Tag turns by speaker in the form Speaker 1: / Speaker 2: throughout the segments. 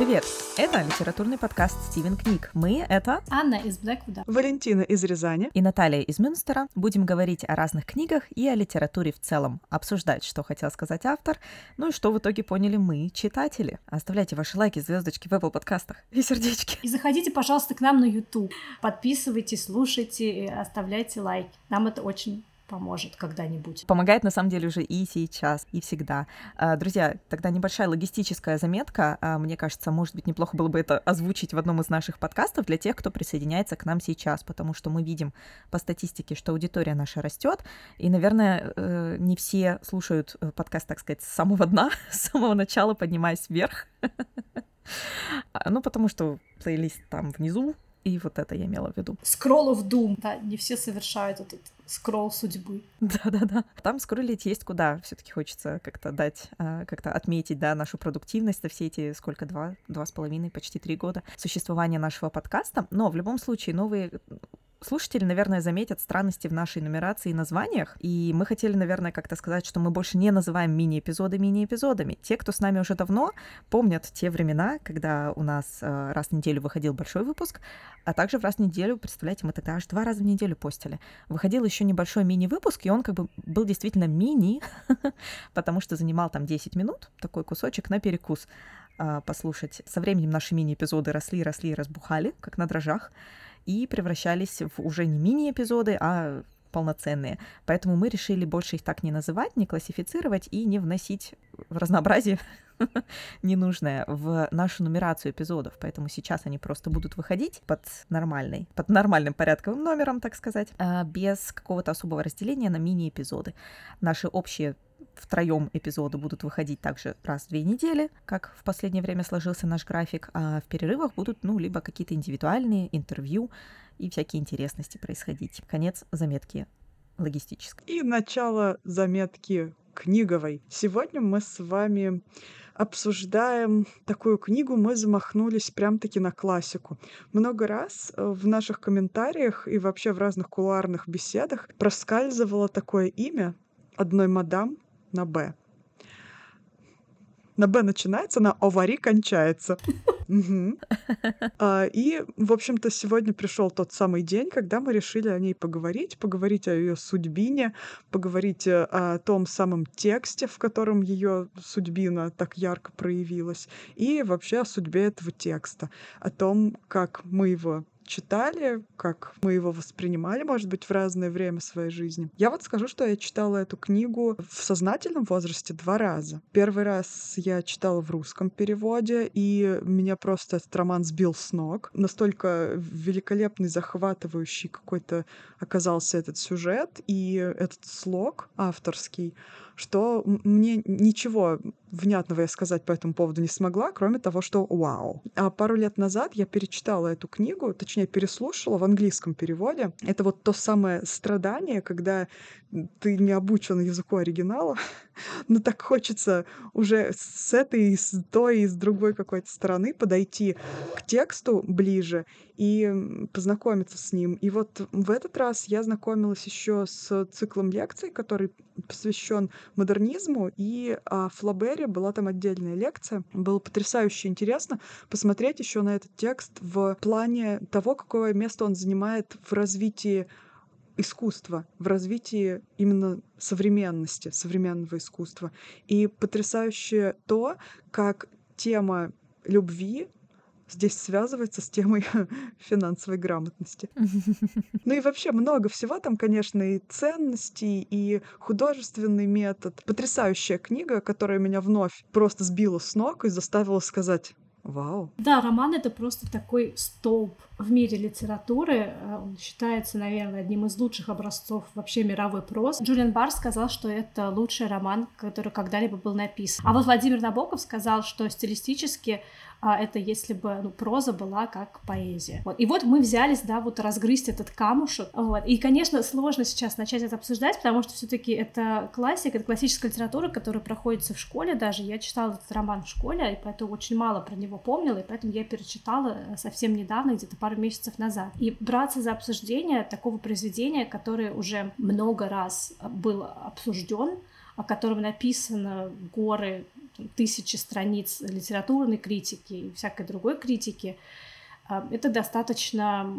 Speaker 1: Привет! Это литературный подкаст «Стивен книг». Мы — это
Speaker 2: Анна из Блэквуда,
Speaker 3: Валентина из Рязани
Speaker 1: и Наталья из Мюнстера. Будем говорить о разных книгах и о литературе в целом, обсуждать, что хотел сказать автор, ну и что в итоге поняли мы, читатели. Оставляйте ваши лайки, звездочки в Apple подкастах и сердечки.
Speaker 2: И заходите, пожалуйста, к нам на YouTube. Подписывайтесь, слушайте, оставляйте лайки. Нам это очень поможет когда-нибудь.
Speaker 1: Помогает на самом деле уже и сейчас, и всегда. А, друзья, тогда небольшая логистическая заметка. А, мне кажется, может быть, неплохо было бы это озвучить в одном из наших подкастов для тех, кто присоединяется к нам сейчас, потому что мы видим по статистике, что аудитория наша растет, и, наверное, э, не все слушают э, подкаст, так сказать, с самого дна, с самого начала, поднимаясь вверх. А, ну, потому что плейлист там внизу, и вот это я имела в виду.
Speaker 2: Scroll of Doom. Да, не все совершают этот скролл судьбы.
Speaker 1: Да-да-да. Там скроллить есть куда. все таки хочется как-то дать, а, как-то отметить, да, нашу продуктивность за все эти, сколько, два, два с половиной, почти три года существования нашего подкаста. Но в любом случае новые Слушатели, наверное, заметят странности в нашей нумерации и названиях, и мы хотели, наверное, как-то сказать, что мы больше не называем мини-эпизоды мини-эпизодами. Те, кто с нами уже давно, помнят те времена, когда у нас э, раз в неделю выходил большой выпуск, а также в раз в неделю, представляете, мы тогда аж два раза в неделю постили. Выходил еще небольшой мини-выпуск, и он как бы был действительно мини, потому что занимал там 10 минут, такой кусочек на перекус э, послушать. Со временем наши мини-эпизоды росли, росли разбухали, как на дрожжах и превращались в уже не мини-эпизоды, а полноценные. Поэтому мы решили больше их так не называть, не классифицировать и не вносить в разнообразие ненужное в нашу нумерацию эпизодов. Поэтому сейчас они просто будут выходить под нормальный, под нормальным порядковым номером, так сказать, а без какого-то особого разделения на мини-эпизоды. Наши общие втроем эпизоды будут выходить также раз в две недели, как в последнее время сложился наш график, а в перерывах будут, ну, либо какие-то индивидуальные интервью и всякие интересности происходить. Конец заметки логистической.
Speaker 3: И начало заметки книговой. Сегодня мы с вами обсуждаем такую книгу, мы замахнулись прям-таки на классику. Много раз э, в наших комментариях и вообще в разных кулуарных беседах проскальзывало такое имя одной мадам, на Б. На Б начинается, на Овари кончается. А, и, в общем-то, сегодня пришел тот самый день, когда мы решили о ней поговорить, поговорить о ее судьбине, поговорить э, о том самом тексте, в котором ее судьбина так ярко проявилась, и вообще о судьбе этого текста, о том, как мы его читали, как мы его воспринимали, может быть, в разное время своей жизни. Я вот скажу, что я читала эту книгу в сознательном возрасте два раза. Первый раз я читала в русском переводе, и меня просто этот роман сбил с ног. Настолько великолепный, захватывающий какой-то оказался этот сюжет и этот слог авторский, что мне ничего внятного я сказать по этому поводу не смогла, кроме того, что вау. А пару лет назад я перечитала эту книгу, точнее, переслушала в английском переводе. Это вот то самое страдание, когда ты не обучен языку оригинала, но так хочется уже с этой, с той и с другой какой-то стороны подойти к тексту ближе и познакомиться с ним. И вот в этот раз я знакомилась еще с циклом лекций, который посвящен модернизму, и о Флабере была там отдельная лекция. Было потрясающе интересно посмотреть еще на этот текст в плане того, какое место он занимает в развитии искусства, в развитии именно современности, современного искусства. И потрясающе то, как тема любви здесь связывается с темой финансовой грамотности. Ну и вообще много всего там, конечно, и ценностей, и художественный метод. Потрясающая книга, которая меня вновь просто сбила с ног и заставила сказать Вау.
Speaker 2: Да, роман это просто такой столб в мире литературы. Э, он считается, наверное, одним из лучших образцов вообще мировой прозы. Джулиан Барр сказал, что это лучший роман, который когда-либо был написан. А вот Владимир Набоков сказал, что стилистически а это если бы ну, проза была как поэзия. Вот. И вот мы взялись, да, вот разгрызть этот камушек. Вот. И, конечно, сложно сейчас начать это обсуждать, потому что все-таки это классика, это классическая литература, которая проходится в школе даже. Я читала этот роман в школе, и поэтому очень мало про него помнила, и поэтому я перечитала э, совсем недавно, где-то пару месяцев назад. И браться за обсуждение такого произведения, которое уже много раз было обсужден, о котором написано горы тысячи страниц литературной критики и всякой другой критики, а, это достаточно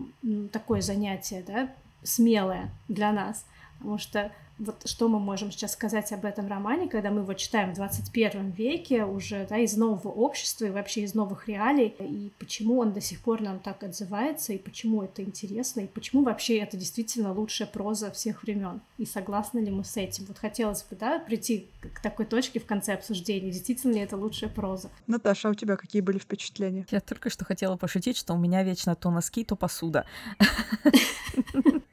Speaker 2: такое занятие, да, смелое для нас, потому что вот что мы можем сейчас сказать об этом романе, когда мы его читаем в 21 веке уже, да, из нового общества и вообще из новых реалий, и почему он до сих пор нам так отзывается, и почему это интересно, и почему вообще это действительно лучшая проза всех времен, и согласны ли мы с этим. Вот хотелось бы, да, прийти к такой точке в конце обсуждения, действительно ли это лучшая проза.
Speaker 3: Наташа, а у тебя какие были впечатления?
Speaker 1: Я только что хотела пошутить, что у меня вечно то носки, то посуда.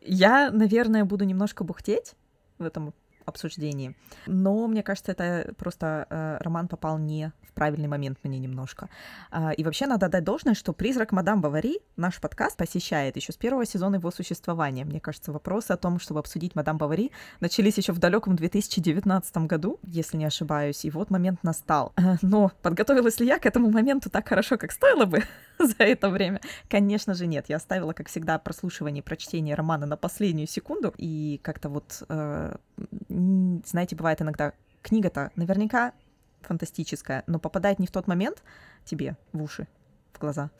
Speaker 1: Я, наверное, буду немножко бухтеть в этом обсуждении. Но мне кажется, это просто э, роман попал не в правильный момент мне немножко. А, и вообще надо отдать должное, что «Призрак мадам Бавари» наш подкаст посещает еще с первого сезона его существования. Мне кажется, вопросы о том, чтобы обсудить мадам Бавари, начались еще в далеком 2019 году, если не ошибаюсь, и вот момент настал. Э, но подготовилась ли я к этому моменту так хорошо, как стоило бы за это время? Конечно же нет. Я оставила, как всегда, прослушивание и прочтение романа на последнюю секунду, и как-то вот э, знаете, бывает иногда книга-то наверняка фантастическая, но попадает не в тот момент тебе в уши, в глаза,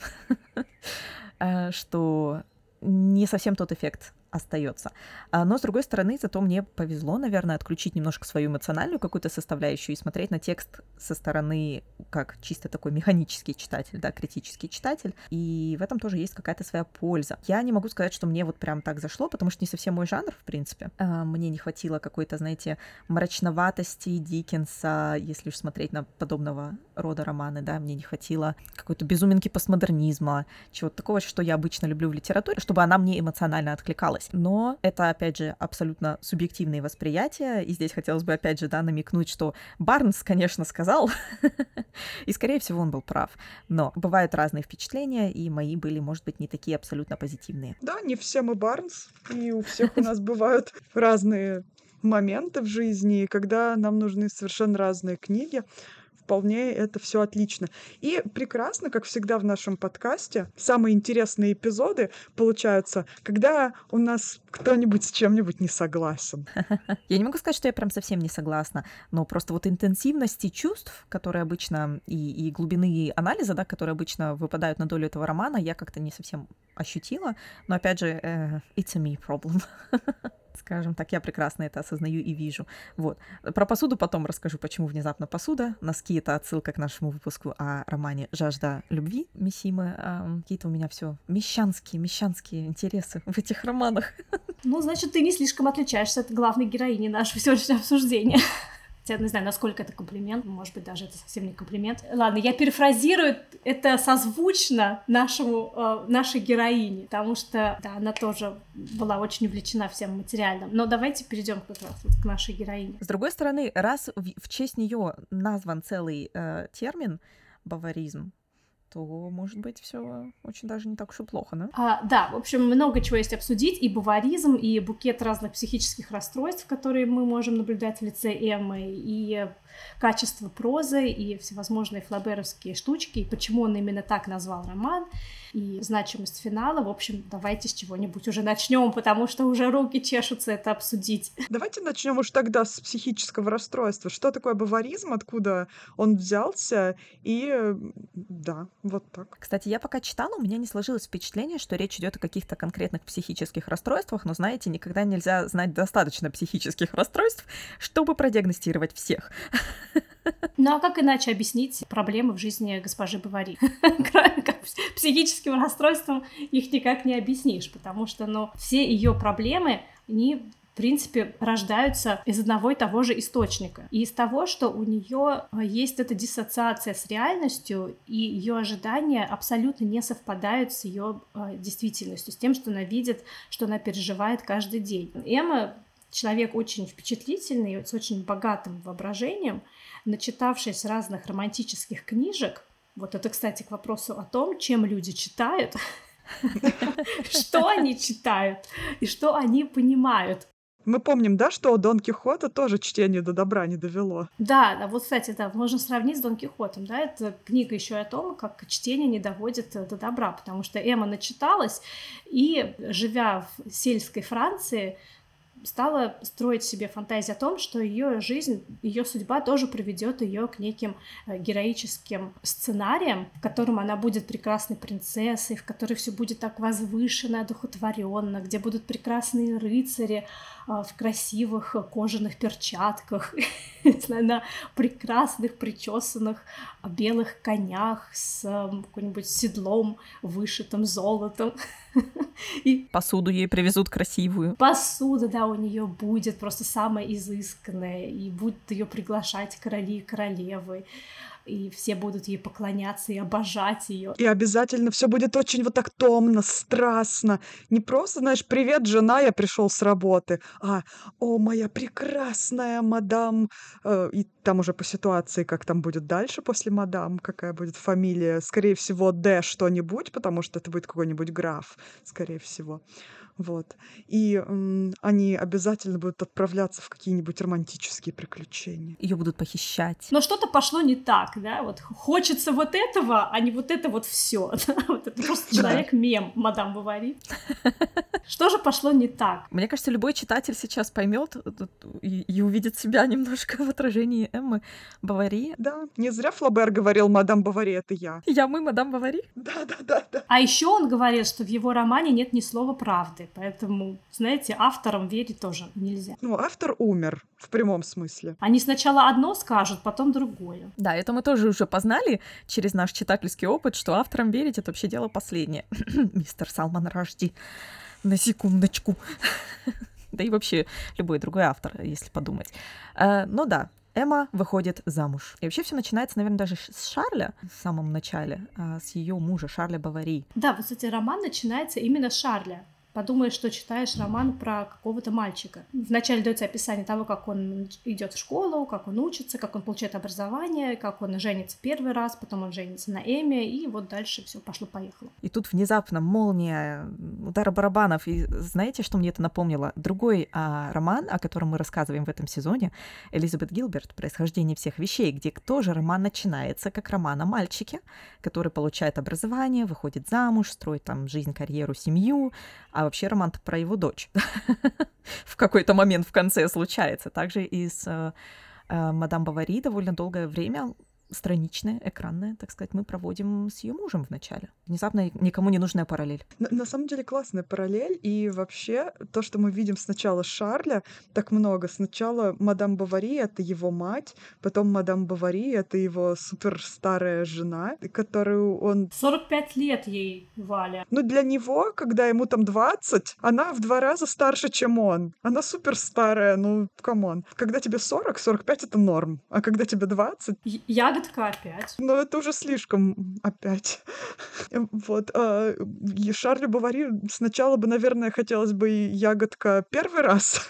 Speaker 1: э, что не совсем тот эффект остается. А, но, с другой стороны, зато мне повезло, наверное, отключить немножко свою эмоциональную какую-то составляющую и смотреть на текст со стороны как чисто такой механический читатель, да, критический читатель. И в этом тоже есть какая-то своя польза. Я не могу сказать, что мне вот прям так зашло, потому что не совсем мой жанр, в принципе. А, мне не хватило какой-то, знаете, мрачноватости Диккенса, если уж смотреть на подобного рода романы, да, мне не хватило какой-то безуминки постмодернизма, чего-то такого, что я обычно люблю в литературе, чтобы она мне эмоционально откликалась понравилось. Но это, опять же, абсолютно субъективные восприятия. И здесь хотелось бы, опять же, да, намекнуть, что Барнс, конечно, сказал, и, скорее всего, он был прав. Но бывают разные впечатления, и мои были, может быть, не такие абсолютно позитивные.
Speaker 3: Да, не все мы Барнс, и у всех у нас бывают разные моменты в жизни, когда нам нужны совершенно разные книги вполне это все отлично. И прекрасно, как всегда в нашем подкасте, самые интересные эпизоды получаются, когда у нас кто-нибудь с чем-нибудь не согласен.
Speaker 1: Я не могу сказать, что я прям совсем не согласна, но просто вот интенсивности чувств, которые обычно, и, и глубины анализа, да, которые обычно выпадают на долю этого романа, я как-то не совсем ощутила. Но опять же, uh, it's a me problem. скажем так, я прекрасно это осознаю и вижу. Вот. Про посуду потом расскажу, почему внезапно посуда. Носки — это отсылка к нашему выпуску о романе «Жажда любви» Мисимы. Какие-то у меня все мещанские, мещанские интересы в этих романах.
Speaker 2: Ну, значит, ты не слишком отличаешься от главной героини нашего сегодняшнего обсуждения. Хотя не знаю, насколько это комплимент, может быть, даже это совсем не комплимент. Ладно, я перефразирую, это созвучно нашему, э, нашей героине, потому что да, она тоже была очень увлечена всем материальным. Но давайте перейдем как раз вот к нашей героине.
Speaker 1: С другой стороны, раз в, в честь нее назван целый э, термин баваризм, то, может быть, все очень даже не так уж и плохо, да?
Speaker 2: А, да, в общем, много чего есть обсудить, и баваризм, и букет разных психических расстройств, которые мы можем наблюдать в лице Эммы, и качество прозы, и всевозможные флаберовские штучки, и почему он именно так назвал роман, и значимость финала. В общем, давайте с чего-нибудь уже начнем, потому что уже руки чешутся это обсудить.
Speaker 3: Давайте начнем уж тогда с психического расстройства. Что такое баваризм, откуда он взялся, и да, вот так.
Speaker 1: Кстати, я пока читала, у меня не сложилось впечатление, что речь идет о каких-то конкретных психических расстройствах, но, знаете, никогда нельзя знать достаточно психических расстройств, чтобы продиагностировать всех.
Speaker 2: Ну а как иначе объяснить проблемы в жизни госпожи Бавари? Психическим расстройством их никак не объяснишь, потому что ну, все ее проблемы, они в принципе, рождаются из одного и того же источника. И из того, что у нее а, есть эта диссоциация с реальностью, и ее ожидания абсолютно не совпадают с ее э, действительностью, с тем, что она видит, что она переживает каждый день. Эмма человек очень впечатлительный, с очень богатым воображением, начитавшись разных романтических книжек, вот это, кстати, к вопросу о том, чем люди читают, что они читают и что они понимают.
Speaker 3: Мы помним, да, что Дон Кихота тоже чтение до добра не довело.
Speaker 2: Да, да, вот, кстати, да, можно сравнить с Дон Кихотом, да, это книга еще о том, как чтение не доводит до добра, потому что Эмма начиталась, и, живя в сельской Франции, стала строить себе фантазии о том, что ее жизнь, ее судьба тоже приведет ее к неким э, героическим сценариям, в котором она будет прекрасной принцессой, в которой все будет так возвышенно, одухотворенно, где будут прекрасные рыцари, а, в красивых кожаных перчатках, на прекрасных причесанных белых конях с каким-нибудь седлом, вышитым золотом.
Speaker 1: И посуду ей привезут красивую.
Speaker 2: Посуда, да, у нее будет просто самая изысканная, и будут ее приглашать короли и королевы и все будут ей поклоняться и обожать ее.
Speaker 3: И обязательно все будет очень вот так томно, страстно. Не просто, знаешь, привет, жена, я пришел с работы, а о, моя прекрасная мадам. Э, и там уже по ситуации, как там будет дальше после мадам, какая будет фамилия. Скорее всего, Д что-нибудь, потому что это будет какой-нибудь граф, скорее всего. Вот. И м, они обязательно будут отправляться в какие-нибудь романтические приключения.
Speaker 1: Ее будут похищать.
Speaker 2: Но что-то пошло не так, да? Вот хочется вот этого, а не вот это вот все. Вот это просто человек-мем, мадам Бавари. Что же пошло не так?
Speaker 1: Мне кажется, любой читатель сейчас поймет и, и увидит себя немножко в отражении Эммы Бавари.
Speaker 3: Да, не зря Флабер говорил «Мадам Бавари — это я».
Speaker 1: Я мы, мадам Бавари?
Speaker 3: Да, да, да, да.
Speaker 2: А еще он говорил, что в его романе нет ни слова правды, поэтому, знаете, авторам верить тоже нельзя.
Speaker 3: Ну, автор умер в прямом смысле.
Speaker 2: Они сначала одно скажут, потом другое.
Speaker 1: Да, это мы тоже уже познали через наш читательский опыт, что авторам верить — это вообще дело последнее. Мистер Салман Рожди на секундочку. да и вообще любой другой автор, если подумать. Э, ну да, Эмма выходит замуж. И вообще все начинается, наверное, даже с Шарля в самом начале, а, с ее мужа Шарля Бавари.
Speaker 2: Да, вот, кстати, роман начинается именно с Шарля подумаешь, что читаешь роман про какого-то мальчика. Вначале дается описание того, как он идет в школу, как он учится, как он получает образование, как он женится первый раз, потом он женится на Эме, и вот дальше все пошло-поехало.
Speaker 1: И тут внезапно молния, удар барабанов. И знаете, что мне это напомнило? Другой а, роман, о котором мы рассказываем в этом сезоне, Элизабет Гилберт «Происхождение всех вещей», где тоже роман начинается как роман о мальчике, который получает образование, выходит замуж, строит там жизнь, карьеру, семью, а вообще роман про его дочь. в какой-то момент в конце случается. Также и с э, э, мадам Бавари довольно долгое время страничная, экранная, так сказать, мы проводим с ее мужем в начале. Внезапно никому не нужная параллель.
Speaker 3: На, на самом деле классная параллель, и вообще то, что мы видим сначала Шарля, так много. Сначала мадам Бовари — это его мать, потом мадам Бавари — это его супер старая жена, которую он...
Speaker 2: 45 лет ей, Валя.
Speaker 3: Ну, для него, когда ему там 20, она в два раза старше, чем он. Она супер старая, ну, come on. Когда тебе 40, 45 — это норм, а когда тебе 20...
Speaker 2: Я ягодка опять.
Speaker 3: Ну, это уже слишком опять. Вот. А, Шарлю Бавари сначала бы, наверное, хотелось бы ягодка первый раз.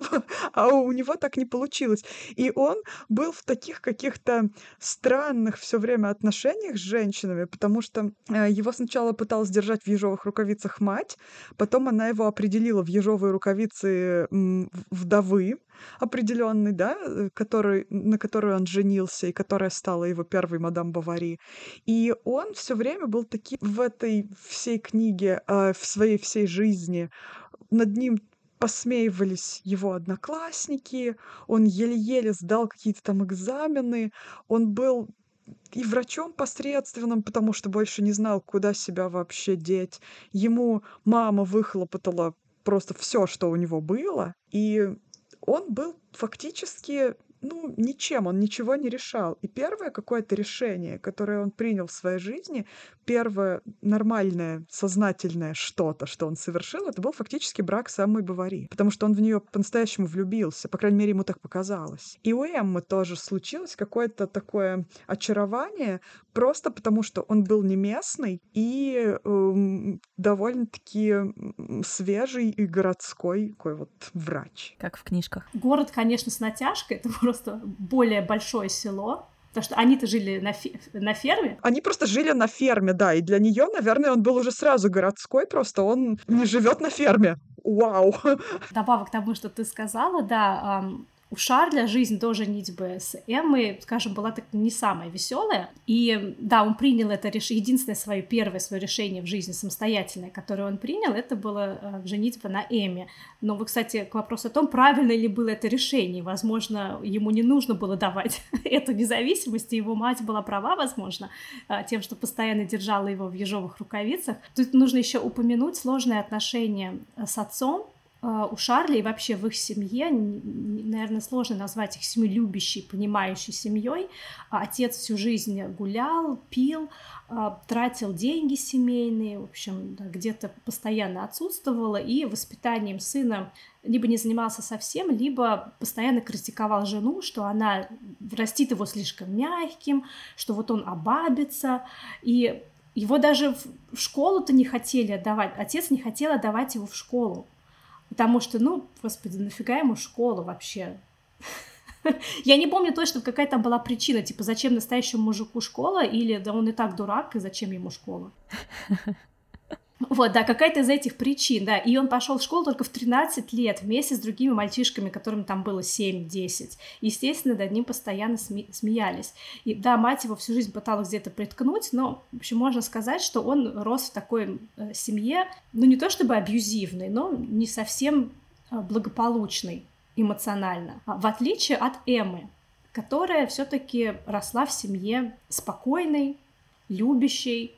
Speaker 3: а у него так не получилось. И он был в таких каких-то странных все время отношениях с женщинами, потому что э, его сначала пыталась держать в ежовых рукавицах мать, потом она его определила в ежовые рукавицы вдовы, определенный, да, э, который, на которую он женился и которая стала его первой мадам Бавари. И он все время был таким в этой всей книге, э, в своей всей жизни над ним посмеивались его одноклассники, он еле-еле сдал какие-то там экзамены, он был и врачом посредственным, потому что больше не знал, куда себя вообще деть. Ему мама выхлопотала просто все, что у него было, и он был фактически ну, ничем, он ничего не решал. И первое какое-то решение, которое он принял в своей жизни, первое нормальное, сознательное что-то, что он совершил, это был фактически брак с Эммой Бавари, потому что он в нее по-настоящему влюбился, по крайней мере, ему так показалось. И у Эммы тоже случилось какое-то такое очарование, просто потому что он был не местный и эм, довольно-таки свежий и городской такой вот врач.
Speaker 1: Как в книжках.
Speaker 2: Город, конечно, с натяжкой, это просто более большое село, Потому что они-то жили на, фе- на ферме.
Speaker 3: Они просто жили на ферме, да. И для нее, наверное, он был уже сразу городской, просто он не живет на ферме. Вау.
Speaker 2: Добавок к тому, что ты сказала, да, у Шарля жизнь до женитьбы с Эммой, скажем, была так не самая веселая. И да, он принял это решение, единственное свое первое свое решение в жизни самостоятельное, которое он принял, это было э, женитьба на Эме. Но вы, кстати, к вопросу о том, правильно ли было это решение. Возможно, ему не нужно было давать эту независимость, и его мать была права, возможно, э, тем, что постоянно держала его в ежовых рукавицах. Тут нужно еще упомянуть сложные отношения с отцом, у Шарли и вообще в их семье, наверное, сложно назвать их семью любящей, понимающей семьей. А отец всю жизнь гулял, пил, а, тратил деньги семейные, в общем, да, где-то постоянно отсутствовало, и воспитанием сына либо не занимался совсем, либо постоянно критиковал жену, что она растит его слишком мягким, что вот он обабится, и его даже в школу-то не хотели отдавать, отец не хотел отдавать его в школу, Потому что, ну, господи, нафига ему школа вообще? Я не помню точно, какая там была причина, типа, зачем настоящему мужику школа, или да он и так дурак, и зачем ему школа? Вот, да, какая-то из этих причин, да. И он пошел в школу только в 13 лет вместе с другими мальчишками, которым там было 7-10. Естественно, над ним постоянно сме- смеялись. И да, мать его всю жизнь пыталась где-то приткнуть, но, в общем, можно сказать, что он рос в такой э, семье, ну, не то чтобы абьюзивной, но не совсем э, благополучной эмоционально. А в отличие от Эммы, которая все-таки росла в семье спокойной, любящей,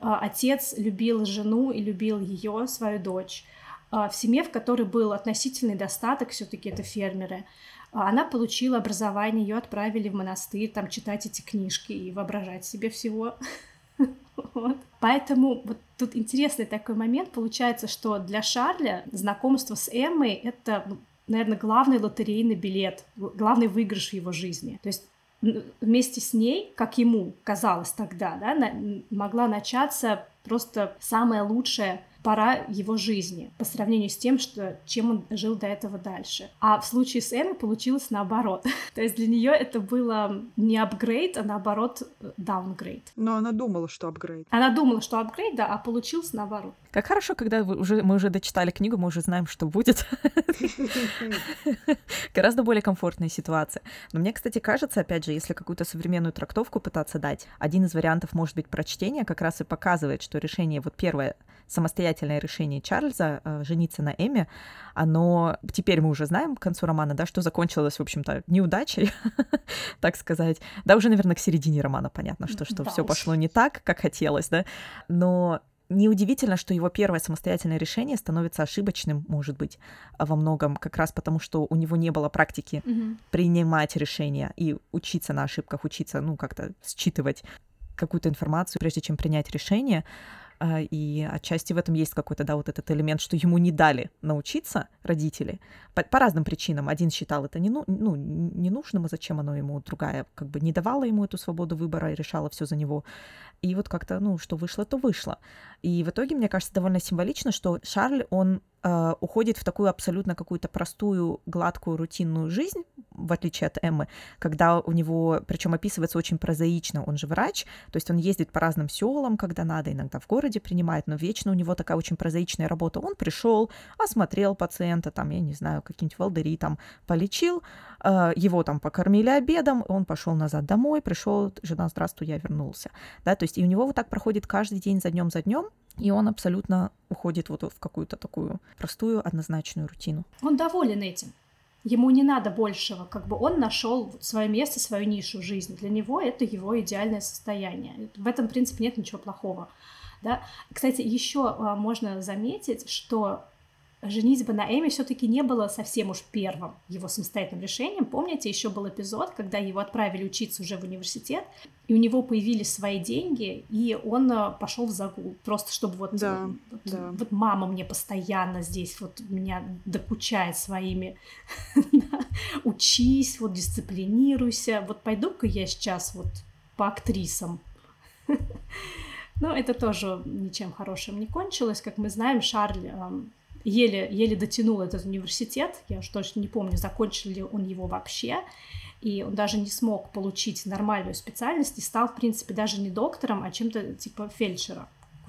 Speaker 2: отец любил жену и любил ее, свою дочь. А, в семье, в которой был относительный достаток, все-таки это фермеры, а, она получила образование, ее отправили в монастырь, там читать эти книжки и воображать себе всего. Вот. Поэтому вот тут интересный такой момент. Получается, что для Шарля знакомство с Эммой — это, ну, наверное, главный лотерейный билет, главный выигрыш в его жизни. То есть вместе с ней, как ему казалось тогда, да, на, могла начаться просто самая лучшая пора его жизни по сравнению с тем, что, чем он жил до этого дальше. А в случае с Энной получилось наоборот. То есть для нее это было не апгрейд, а наоборот даунгрейд.
Speaker 3: Но она думала, что апгрейд.
Speaker 2: Она думала, что апгрейд, да, а получилось наоборот.
Speaker 1: Как хорошо, когда вы уже, мы уже дочитали книгу, мы уже знаем, что будет. Гораздо более комфортная ситуация. Но мне, кстати, кажется, опять же, если какую-то современную трактовку пытаться дать, один из вариантов может быть прочтение, как раз и показывает, что решение, вот первое, самостоятельное решение Чарльза э, жениться на Эми, оно теперь мы уже знаем к концу романа, да, что закончилось, в общем-то, неудачей, так сказать. Да, уже, наверное, к середине романа понятно, что, что да все пошло не так, как хотелось, да, но неудивительно, что его первое самостоятельное решение становится ошибочным, может быть, во многом, как раз потому, что у него не было практики mm-hmm. принимать решения и учиться на ошибках, учиться, ну, как-то считывать какую-то информацию, прежде чем принять решение. А, и отчасти в этом есть какой-то, да, вот этот элемент, что ему не дали научиться родители по, по разным причинам. Один считал это не, ну, ну, ненужным, а зачем оно ему, другая как бы не давала ему эту свободу выбора и решала все за него. И вот как-то, ну, что вышло, то вышло. И в итоге, мне кажется, довольно символично, что Шарль, он э, уходит в такую абсолютно какую-то простую, гладкую, рутинную жизнь, в отличие от Эммы, когда у него, причем описывается очень прозаично, он же врач, то есть он ездит по разным селам, когда надо, иногда в городе принимает, но вечно у него такая очень прозаичная работа. Он пришел, осмотрел пациента, там, я не знаю, какие-нибудь волдыри там полечил, э, его там покормили обедом, он пошел назад домой, пришел, жена, здравствуй, я вернулся. Да, то есть и у него вот так проходит каждый день за днем за днем, и он абсолютно уходит вот в какую-то такую простую, однозначную рутину.
Speaker 2: Он доволен этим. Ему не надо большего, как бы он нашел свое место, свою нишу в жизни. Для него это его идеальное состояние. В этом, в принципе, нет ничего плохого. Да? Кстати, еще а, можно заметить, что женитьба на Эми все-таки не было совсем уж первым его самостоятельным решением. Помните, еще был эпизод, когда его отправили учиться уже в университет, и у него появились свои деньги, и он э, пошел в загул, просто чтобы вот,
Speaker 3: да,
Speaker 2: вот,
Speaker 3: да.
Speaker 2: вот мама мне постоянно здесь вот меня докучает своими учись, вот дисциплинируйся, вот пойду-ка я сейчас вот по актрисам. Но это тоже ничем хорошим не кончилось. Как мы знаем, Шарль еле, еле дотянул этот университет, я уж точно не помню, закончил ли он его вообще, и он даже не смог получить нормальную специальность и стал, в принципе, даже не доктором, а чем-то типа фельдшера,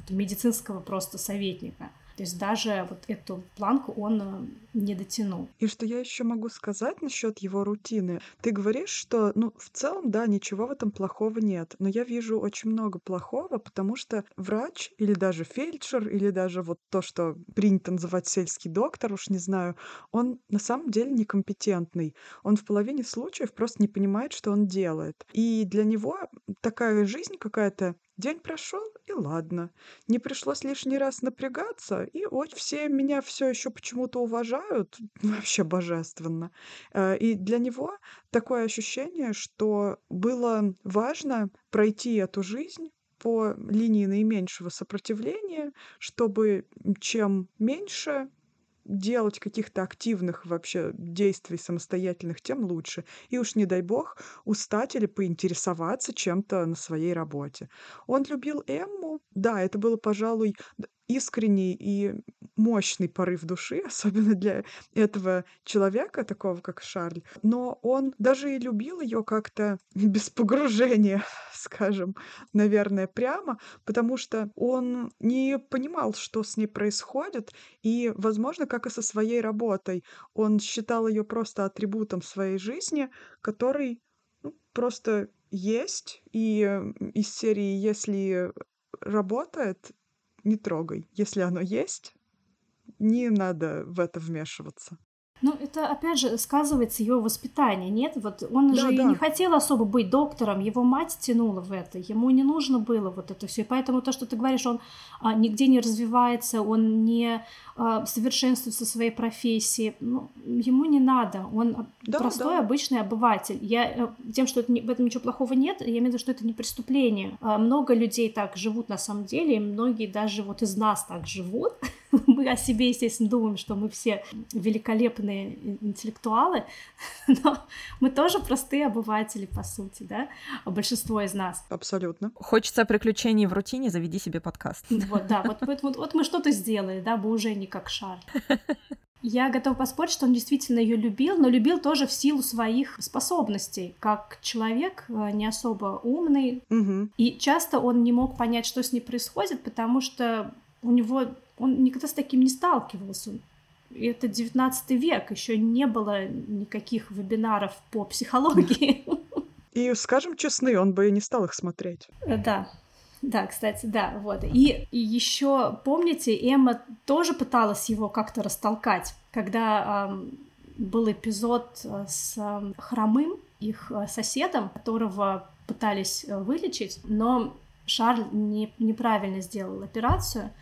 Speaker 2: медицинского просто советника. То есть даже вот эту планку он э, не дотянул.
Speaker 3: И что я еще могу сказать насчет его рутины? Ты говоришь, что, ну, в целом, да, ничего в этом плохого нет. Но я вижу очень много плохого, потому что врач или даже фельдшер, или даже вот то, что принято называть сельский доктор, уж не знаю, он на самом деле некомпетентный. Он в половине случаев просто не понимает, что он делает. И для него такая жизнь какая-то День прошел, и ладно. Не пришлось лишний раз напрягаться, и вот все меня все еще почему-то уважают. Вообще божественно. Э, и для него такое ощущение, что было важно пройти эту жизнь по линии наименьшего сопротивления, чтобы чем меньше делать каких-то активных вообще действий самостоятельных, тем лучше. И уж не дай бог устать или поинтересоваться чем-то на своей работе. Он любил Эмму. Да, это было, пожалуй, искренний и мощный порыв души, особенно для этого человека, такого как Шарль. Но он даже и любил ее как-то без погружения, скажем, наверное, прямо, потому что он не понимал, что с ней происходит, и, возможно, как и со своей работой, он считал ее просто атрибутом своей жизни, который ну, просто есть, и из серии «Если работает, не трогай. Если оно есть, не надо в это вмешиваться.
Speaker 2: Ну, это, опять же, сказывается его воспитание, нет? Вот он да, же да. не хотел особо быть доктором, его мать тянула в это, ему не нужно было вот это все. И поэтому то, что ты говоришь, он а, нигде не развивается, он не а, совершенствуется в своей профессии, ну, ему не надо, он да, простой, да. обычный обыватель. Я э, тем, что это не, в этом ничего плохого нет, я имею в виду, что это не преступление. А, много людей так живут на самом деле, и многие даже вот из нас так живут. Мы о себе, естественно, думаем, что мы все великолепные интеллектуалы, но мы тоже простые обыватели, по сути, да, большинство из нас.
Speaker 3: Абсолютно.
Speaker 1: Хочется приключений в рутине, заведи себе подкаст.
Speaker 2: Вот, да, вот, вот, вот, вот мы что-то сделали, да, бы уже не как Шарль. Я готова поспорить, что он действительно ее любил, но любил тоже в силу своих способностей, как человек э, не особо умный.
Speaker 3: Угу.
Speaker 2: И часто он не мог понять, что с ней происходит, потому что у него он никогда с таким не сталкивался. Это 19 век, еще не было никаких вебинаров по психологии.
Speaker 3: И, скажем честны, он бы и не стал их смотреть.
Speaker 2: Э, да, да, кстати, да, вот. И, и еще, помните, Эмма тоже пыталась его как-то растолкать, когда эм, был эпизод э, с э, хромым, их э, соседом, которого пытались вылечить, но Шарль не, неправильно сделал операцию,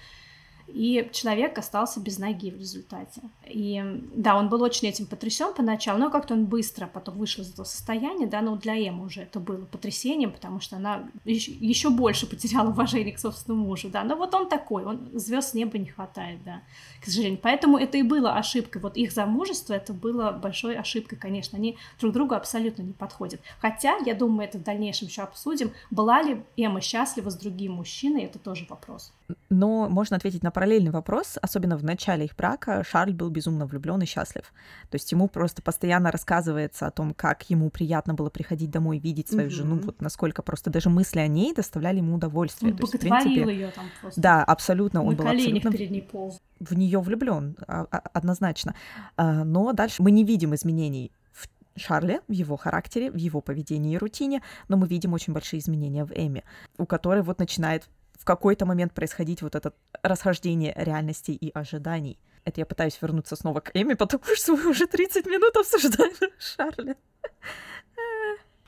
Speaker 2: и человек остался без ноги в результате. И да, он был очень этим потрясен поначалу, но как-то он быстро потом вышел из этого состояния, да, но для Эммы уже это было потрясением, потому что она еще больше потеряла уважение к собственному мужу, да, но вот он такой, он звезд неба не хватает, да, к сожалению. Поэтому это и было ошибкой, вот их замужество, это было большой ошибкой, конечно, они друг другу абсолютно не подходят. Хотя, я думаю, это в дальнейшем еще обсудим, была ли Эмма счастлива с другим мужчиной, это тоже вопрос.
Speaker 1: Но можно ответить на параллельный вопрос, особенно в начале их брака, Шарль был безумно влюблен и счастлив. То есть ему просто постоянно рассказывается о том, как ему приятно было приходить домой и видеть свою mm-hmm. жену, вот насколько просто даже мысли о ней доставляли ему удовольствие.
Speaker 2: Он боготворил ее там просто.
Speaker 1: Да, абсолютно. Он был абсолютно
Speaker 2: перед ней полз.
Speaker 1: в нее влюблен, а, а, однозначно. А, но дальше мы не видим изменений в Шарле, в его характере, в его поведении и рутине, но мы видим очень большие изменения в Эми, у которой вот начинает какой-то момент происходить вот это расхождение реальности и ожиданий. Это я пытаюсь вернуться снова к Эми, потому что мы уже 30 минут обсуждаем Шарля.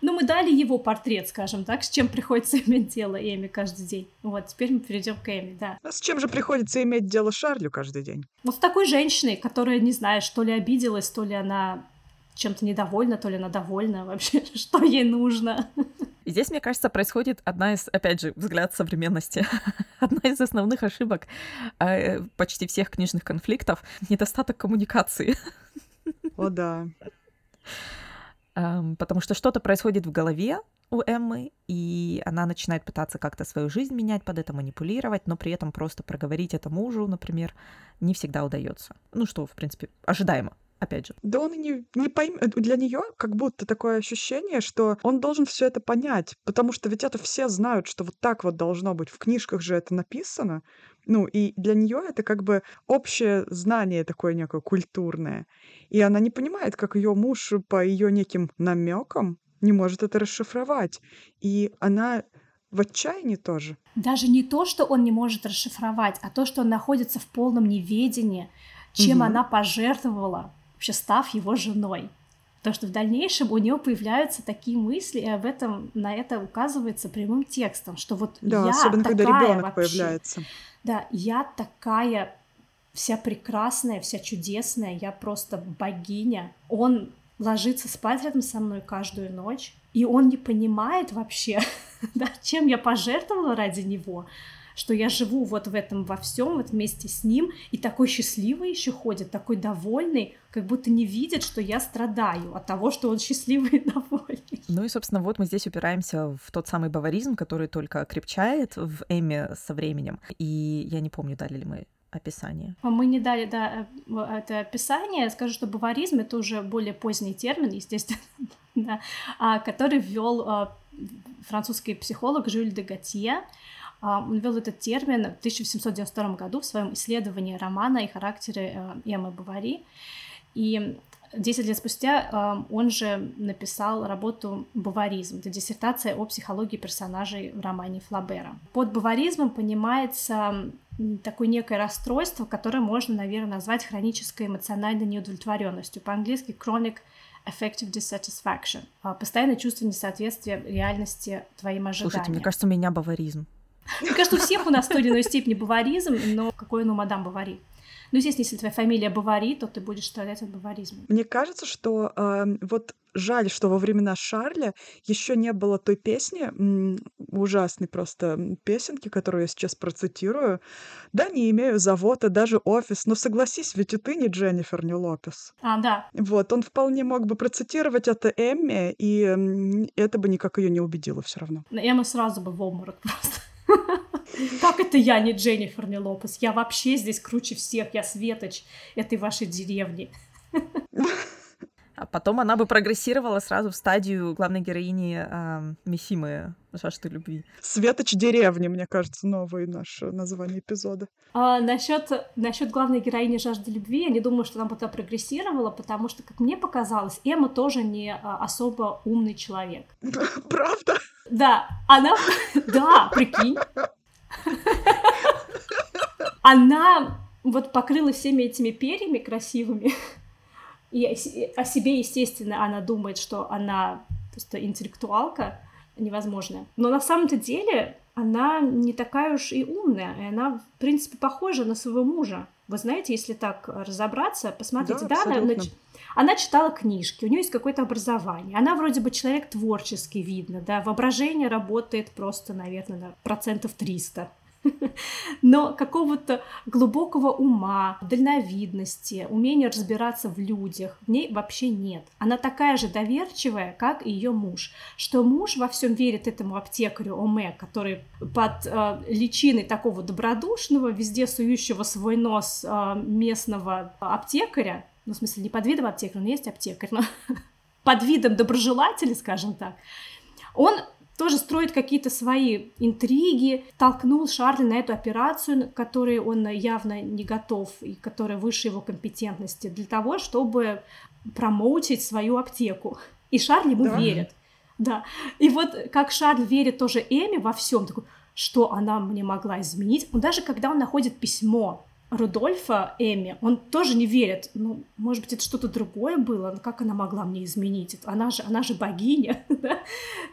Speaker 2: Ну, мы дали его портрет, скажем так, с чем приходится иметь дело Эми каждый день. Вот, теперь мы перейдем к Эми, да.
Speaker 3: А с чем же приходится иметь дело Шарлю каждый день?
Speaker 2: Вот с такой женщиной, которая, не знаю, что ли обиделась, то ли она чем-то недовольна, то ли она довольна вообще, что ей нужно.
Speaker 1: И здесь, мне кажется, происходит одна из, опять же, взгляд современности, одна из основных ошибок э, почти всех книжных конфликтов — недостаток коммуникации.
Speaker 3: О, да.
Speaker 1: Эм, потому что что-то происходит в голове у Эммы, и она начинает пытаться как-то свою жизнь менять, под это манипулировать, но при этом просто проговорить это мужу, например, не всегда удается. Ну что, в принципе, ожидаемо опять же.
Speaker 3: Да он и не, не поймет. Для нее как будто такое ощущение, что он должен все это понять, потому что ведь это все знают, что вот так вот должно быть. В книжках же это написано. Ну, и для нее это как бы общее знание такое некое культурное. И она не понимает, как ее муж по ее неким намекам не может это расшифровать. И она в отчаянии тоже.
Speaker 2: Даже не то, что он не может расшифровать, а то, что он находится в полном неведении, чем угу. она пожертвовала, вообще став его женой. То, что в дальнейшем у нее появляются такие мысли, и об этом на это указывается прямым текстом, что вот
Speaker 3: да,
Speaker 2: я
Speaker 3: особенно
Speaker 2: такая
Speaker 3: когда ребенок
Speaker 2: вообще,
Speaker 3: появляется.
Speaker 2: Да, я такая вся прекрасная, вся чудесная, я просто богиня. Он ложится спать рядом со мной каждую ночь, и он не понимает вообще, да, чем я пожертвовала ради него, что я живу вот в этом во всем, вот вместе с ним, и такой счастливый еще ходит, такой довольный, как будто не видит, что я страдаю от того, что он счастливый и довольный.
Speaker 1: Ну и, собственно, вот мы здесь упираемся в тот самый баваризм, который только крепчает в Эме со временем. И я не помню, дали ли мы описание.
Speaker 2: А мы не дали, да, э, это описание. Я скажу, что баваризм — это уже более поздний термин, естественно, да, а, который ввел а, французский психолог Жюль де Готье. Он ввел этот термин в 1892 году в своем исследовании романа и характере э, Эммы Бавари. И Десять лет спустя он же написал работу «Баваризм». Это диссертация о психологии персонажей в романе Флабера. Под баваризмом понимается такое некое расстройство, которое можно, наверное, назвать хронической эмоциональной неудовлетворенностью. По-английски chronic affective dissatisfaction. А, постоянное чувство несоответствия реальности твоим ожиданиям.
Speaker 1: Слушайте, мне кажется, у меня баваризм.
Speaker 2: Мне кажется, у всех у нас в той или иной степени баваризм, но какой он у мадам Бавари? Ну, естественно, если твоя фамилия Бавари, то ты будешь страдать от баваризма.
Speaker 3: Мне кажется, что э, вот жаль, что во времена Шарля еще не было той песни, ужасной просто песенки, которую я сейчас процитирую. Да, не имею завода, даже офис, но согласись, ведь и ты не Дженнифер, не Лопес.
Speaker 2: А, да.
Speaker 3: Вот, он вполне мог бы процитировать это Эмми, и это бы никак ее не убедило все равно.
Speaker 2: Эмма сразу бы в обморок просто. Как это я не Дженнифер, не Лопес? Я вообще здесь круче всех, я светоч этой вашей деревни.
Speaker 1: А потом она бы прогрессировала сразу в стадию главной героини э, Мисимы жажды любви.
Speaker 3: Светоч деревни, мне кажется, новое наше название эпизода.
Speaker 2: А, насчет, насчет главной героини жажды любви, я не думаю, что она бы туда прогрессировала, потому что, как мне показалось, Эмма тоже не а, особо умный человек.
Speaker 3: Правда?
Speaker 2: Да, она... Да, прикинь. Она вот покрылась всеми этими перьями красивыми, и о себе, естественно, она думает, что она просто интеллектуалка невозможная. Но на самом-то деле она не такая уж и умная, и она, в принципе, похожа на своего мужа. Вы знаете, если так разобраться, посмотрите, да, да она, она читала книжки, у нее есть какое-то образование, она вроде бы человек творческий, видно, да, воображение работает просто, наверное, на процентов 300. Но какого-то глубокого ума, дальновидности, умения разбираться в людях в ней вообще нет. Она такая же доверчивая, как и ее муж. Что муж во всем верит этому аптекарю Оме, который под э, личиной такого добродушного, везде сующего свой нос э, местного аптекаря, ну, в смысле, не под видом аптекаря, но есть аптекарь, но под видом доброжелателя, скажем так, он тоже строит какие-то свои интриги, толкнул Шарли на эту операцию, которой он явно не готов и которая выше его компетентности, для того, чтобы промоутить свою аптеку. И Шарль ему да. верит. Да. И вот как Шарль верит тоже Эми во всем, такой, что она мне могла изменить. Он даже когда он находит письмо Рудольфа Эми, он тоже не верит. Ну, может быть, это что-то другое было, но как она могла мне изменить? Она же, она же богиня, да?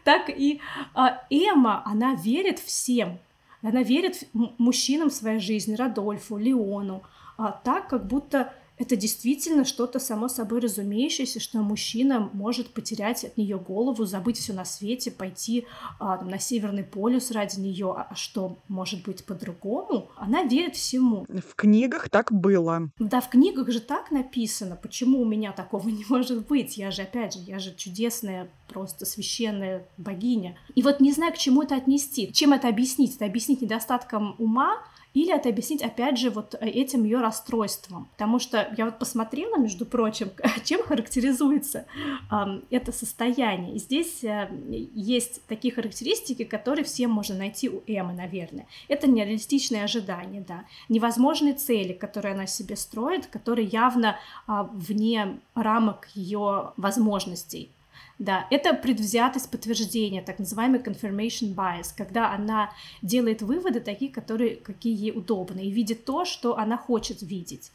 Speaker 2: Так и а, Эмма, она верит всем. Она верит мужчинам своей жизни, Родольфу, Леону, а, так, как будто это действительно что-то само собой разумеющееся, что мужчина может потерять от нее голову, забыть все на свете, пойти а, там, на Северный полюс ради нее, а что может быть по-другому? Она верит всему.
Speaker 3: В книгах так было.
Speaker 2: Да, в книгах же так написано. Почему у меня такого не может быть? Я же, опять же, я же чудесная, просто священная богиня. И вот не знаю, к чему это отнести. Чем это объяснить? Это объяснить недостатком ума или это объяснить, опять же, вот э, этим ее расстройством. Потому что я вот посмотрела, между прочим, чем характеризуется э, это состояние. И здесь э, есть такие характеристики, которые всем можно найти у Эммы, наверное. Это нереалистичные ожидания, да, невозможные цели, которые она себе строит, которые явно э, вне рамок ее возможностей. Да, это предвзятость подтверждения, так называемый confirmation bias, когда она делает выводы такие, которые, какие ей удобны, и видит то, что она хочет видеть,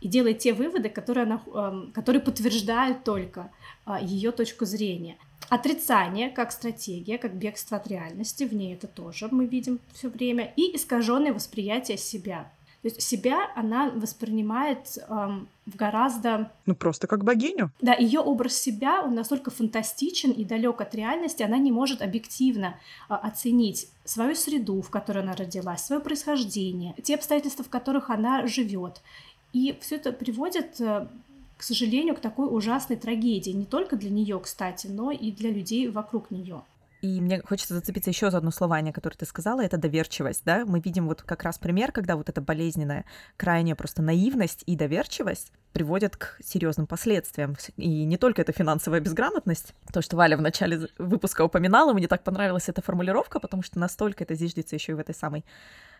Speaker 2: и делает те выводы, которые, она, эм, которые подтверждают только а, ее точку зрения. Отрицание как стратегия, как бегство от реальности, в ней это тоже мы видим все время, и искаженное восприятие себя. То есть себя она воспринимает эм, в гораздо...
Speaker 3: Ну, просто как богиню.
Speaker 2: Да, ее образ себя, он настолько фантастичен и далек от реальности, она не может объективно э, оценить свою среду, в которой она родилась, свое происхождение, те обстоятельства, в которых она живет. И все это приводит э, к сожалению, к такой ужасной трагедии. Не только для нее, кстати, но и для людей вокруг нее.
Speaker 1: И мне хочется зацепиться еще за одно слование, которое ты сказала, это доверчивость, да? Мы видим вот как раз пример, когда вот эта болезненная, крайняя просто наивность и доверчивость приводят к серьезным последствиям. И не только это финансовая безграмотность, то, что Валя в начале выпуска упоминала, мне так понравилась эта формулировка, потому что настолько это зиждется еще и в этой самой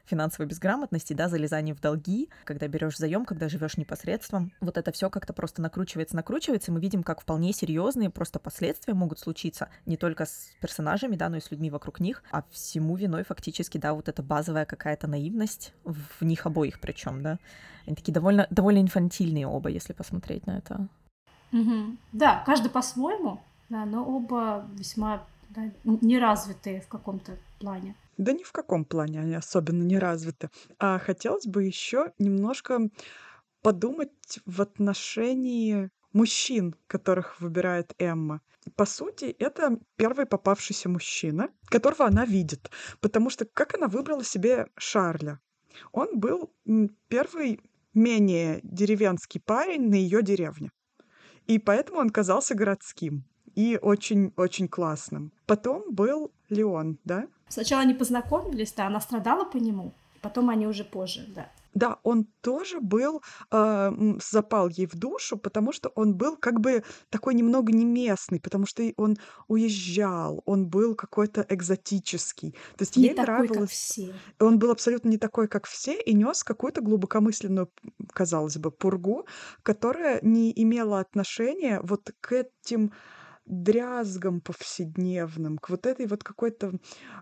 Speaker 1: финансовой безграмотности, да, залезание в долги, когда берешь заем, когда живешь непосредством. Вот это все как-то просто накручивается, накручивается, и мы видим, как вполне серьезные просто последствия могут случиться не только с персонажами, да, но и с людьми вокруг них, а всему виной фактически, да, вот эта базовая какая-то наивность в них обоих причем, да. Они такие довольно, довольно инфантильные оба, если посмотреть на это.
Speaker 2: Угу. Да, каждый по-своему, да, но оба весьма да, неразвитые в каком-то плане.
Speaker 3: Да ни в каком плане они особенно не развиты. А хотелось бы еще немножко подумать в отношении мужчин, которых выбирает Эмма. По сути, это первый попавшийся мужчина, которого она видит. Потому что как она выбрала себе Шарля? Он был первый менее деревенский парень на ее деревне. И поэтому он казался городским и очень-очень классным. Потом был Леон, да?
Speaker 2: Сначала они познакомились, да, она страдала по нему, потом они уже позже, да.
Speaker 3: Да, он тоже был, э, запал ей в душу, потому что он был как бы такой немного не местный, потому что он уезжал, он был какой-то экзотический. То есть
Speaker 2: не
Speaker 3: ей
Speaker 2: такой,
Speaker 3: нравилось...
Speaker 2: как все.
Speaker 3: Он был абсолютно не такой, как все, и нес какую-то глубокомысленную, казалось бы, пургу, которая не имела отношения вот к этим дрязгам повседневным, к вот этой вот какой-то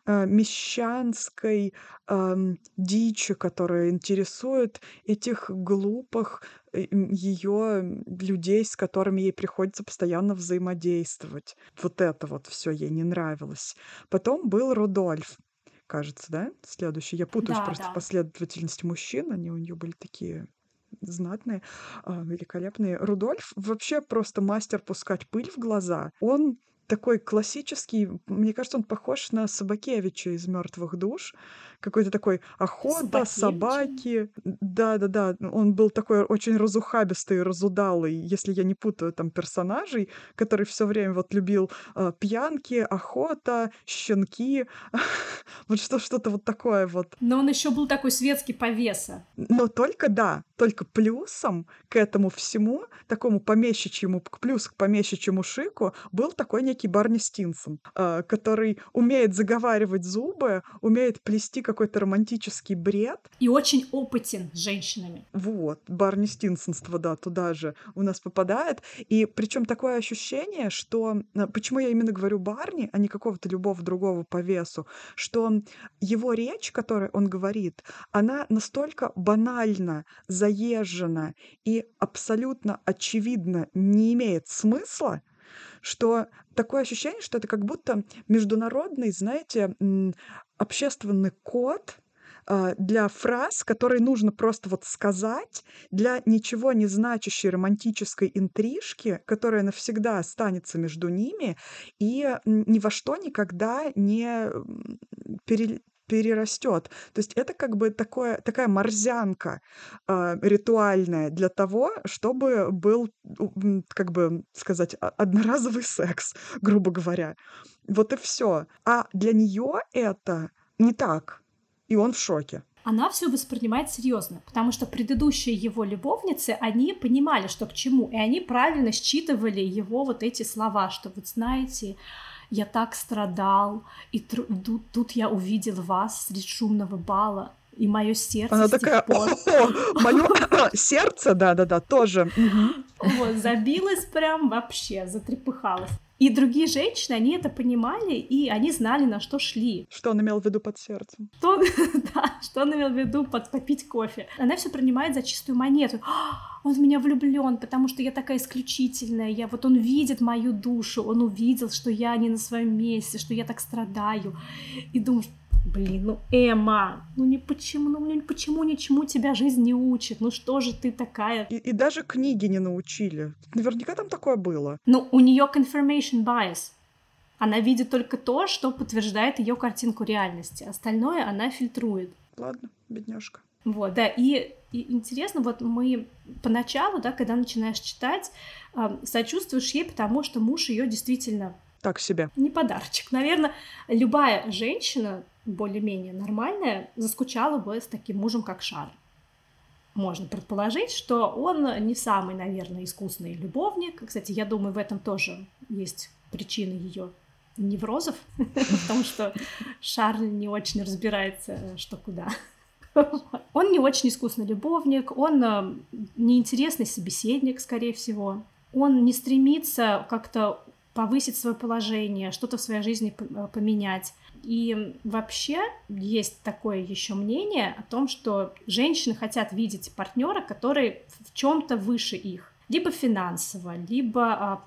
Speaker 3: э, мещанской э, дичи, которая интересует этих глупых э, ее людей, с которыми ей приходится постоянно взаимодействовать. Вот это вот все ей не нравилось. Потом был Рудольф, кажется, да? Следующий. Я путаюсь
Speaker 2: Да,
Speaker 3: просто в
Speaker 2: да.
Speaker 3: последовательности мужчин. Они у нее были такие знатные, а, великолепные. Рудольф вообще просто мастер пускать пыль в глаза. Он такой классический, мне кажется, он похож на Собакевича из «Мертвых душ». Какой-то такой охота, собаки. Да-да-да, он был такой очень разухабистый, разудалый, если я не путаю там персонажей, который все время вот любил а, пьянки, охота, щенки. Вот что, что-то вот такое вот.
Speaker 2: Но он еще был такой светский повеса.
Speaker 3: Но только да, только плюсом к этому всему, такому помещичьему, плюс к помещичьему шику, был такой некий Барни Стинсон, а, который умеет заговаривать зубы, умеет плести какой-то романтический бред.
Speaker 2: И очень опытен с женщинами.
Speaker 3: Вот, Барни Стинсонство, да, туда же у нас попадает. И причем такое ощущение, что... а, Почему я именно говорю Барни, а не какого-то любого другого по весу, что его речь, которую он говорит, она настолько банально заезжена и абсолютно очевидно не имеет смысла, что такое ощущение, что это как будто международный, знаете, общественный код а, для фраз, которые нужно просто вот сказать, для ничего не значащей романтической интрижки, которая навсегда останется между ними и ни во что никогда не пере- перерастет. То есть это как бы такое, такая морзянка а, ритуальная для того, чтобы был, как бы сказать, одноразовый секс, грубо говоря. Вот и все. А для нее это не так. И он в шоке.
Speaker 2: она все воспринимает серьезно, потому что предыдущие его любовницы, они понимали, что к чему, и они правильно считывали его вот эти слова, что вот знаете, я так страдал, и тут, тут я увидел вас среди шумного бала, и мое сердце
Speaker 3: Она такая, пор... мое сердце, да-да-да, тоже.
Speaker 2: Вот, забилось прям вообще, затрепыхалось. И другие женщины, они это понимали, и они знали, на что шли.
Speaker 3: Что он имел в виду под сердцем?
Speaker 2: Что, да, что он имел в виду под попить кофе. Она все принимает за чистую монету. «А, он в меня влюблен, потому что я такая исключительная. Я вот он видит мою душу, он увидел, что я не на своем месте, что я так страдаю. И думаешь, Блин, ну Эмма, ну не почему, ну блин, почему ничему тебя жизнь не учит? Ну что же ты такая?
Speaker 3: И, и даже книги не научили. Наверняка там такое было.
Speaker 2: Ну, у нее confirmation bias. Она видит только то, что подтверждает ее картинку реальности. Остальное она фильтрует.
Speaker 3: Ладно, бедняжка.
Speaker 2: Вот, да, и, и интересно, вот мы поначалу, да, когда начинаешь читать, э, сочувствуешь ей, потому что муж ее действительно
Speaker 3: так себе.
Speaker 2: Не подарочек. Наверное, любая женщина более-менее нормальная заскучала бы с таким мужем, как Шарль. Можно предположить, что он не самый, наверное, искусный любовник. Кстати, я думаю, в этом тоже есть причины ее неврозов, потому что Шарль не очень разбирается, что куда. Он не очень искусный любовник, он э, неинтересный собеседник, скорее всего. Он не стремится как-то повысить свое положение, что-то в своей жизни э, поменять. И вообще есть такое еще мнение о том, что женщины хотят видеть партнера, который в чем-то выше их, либо финансово, либо а,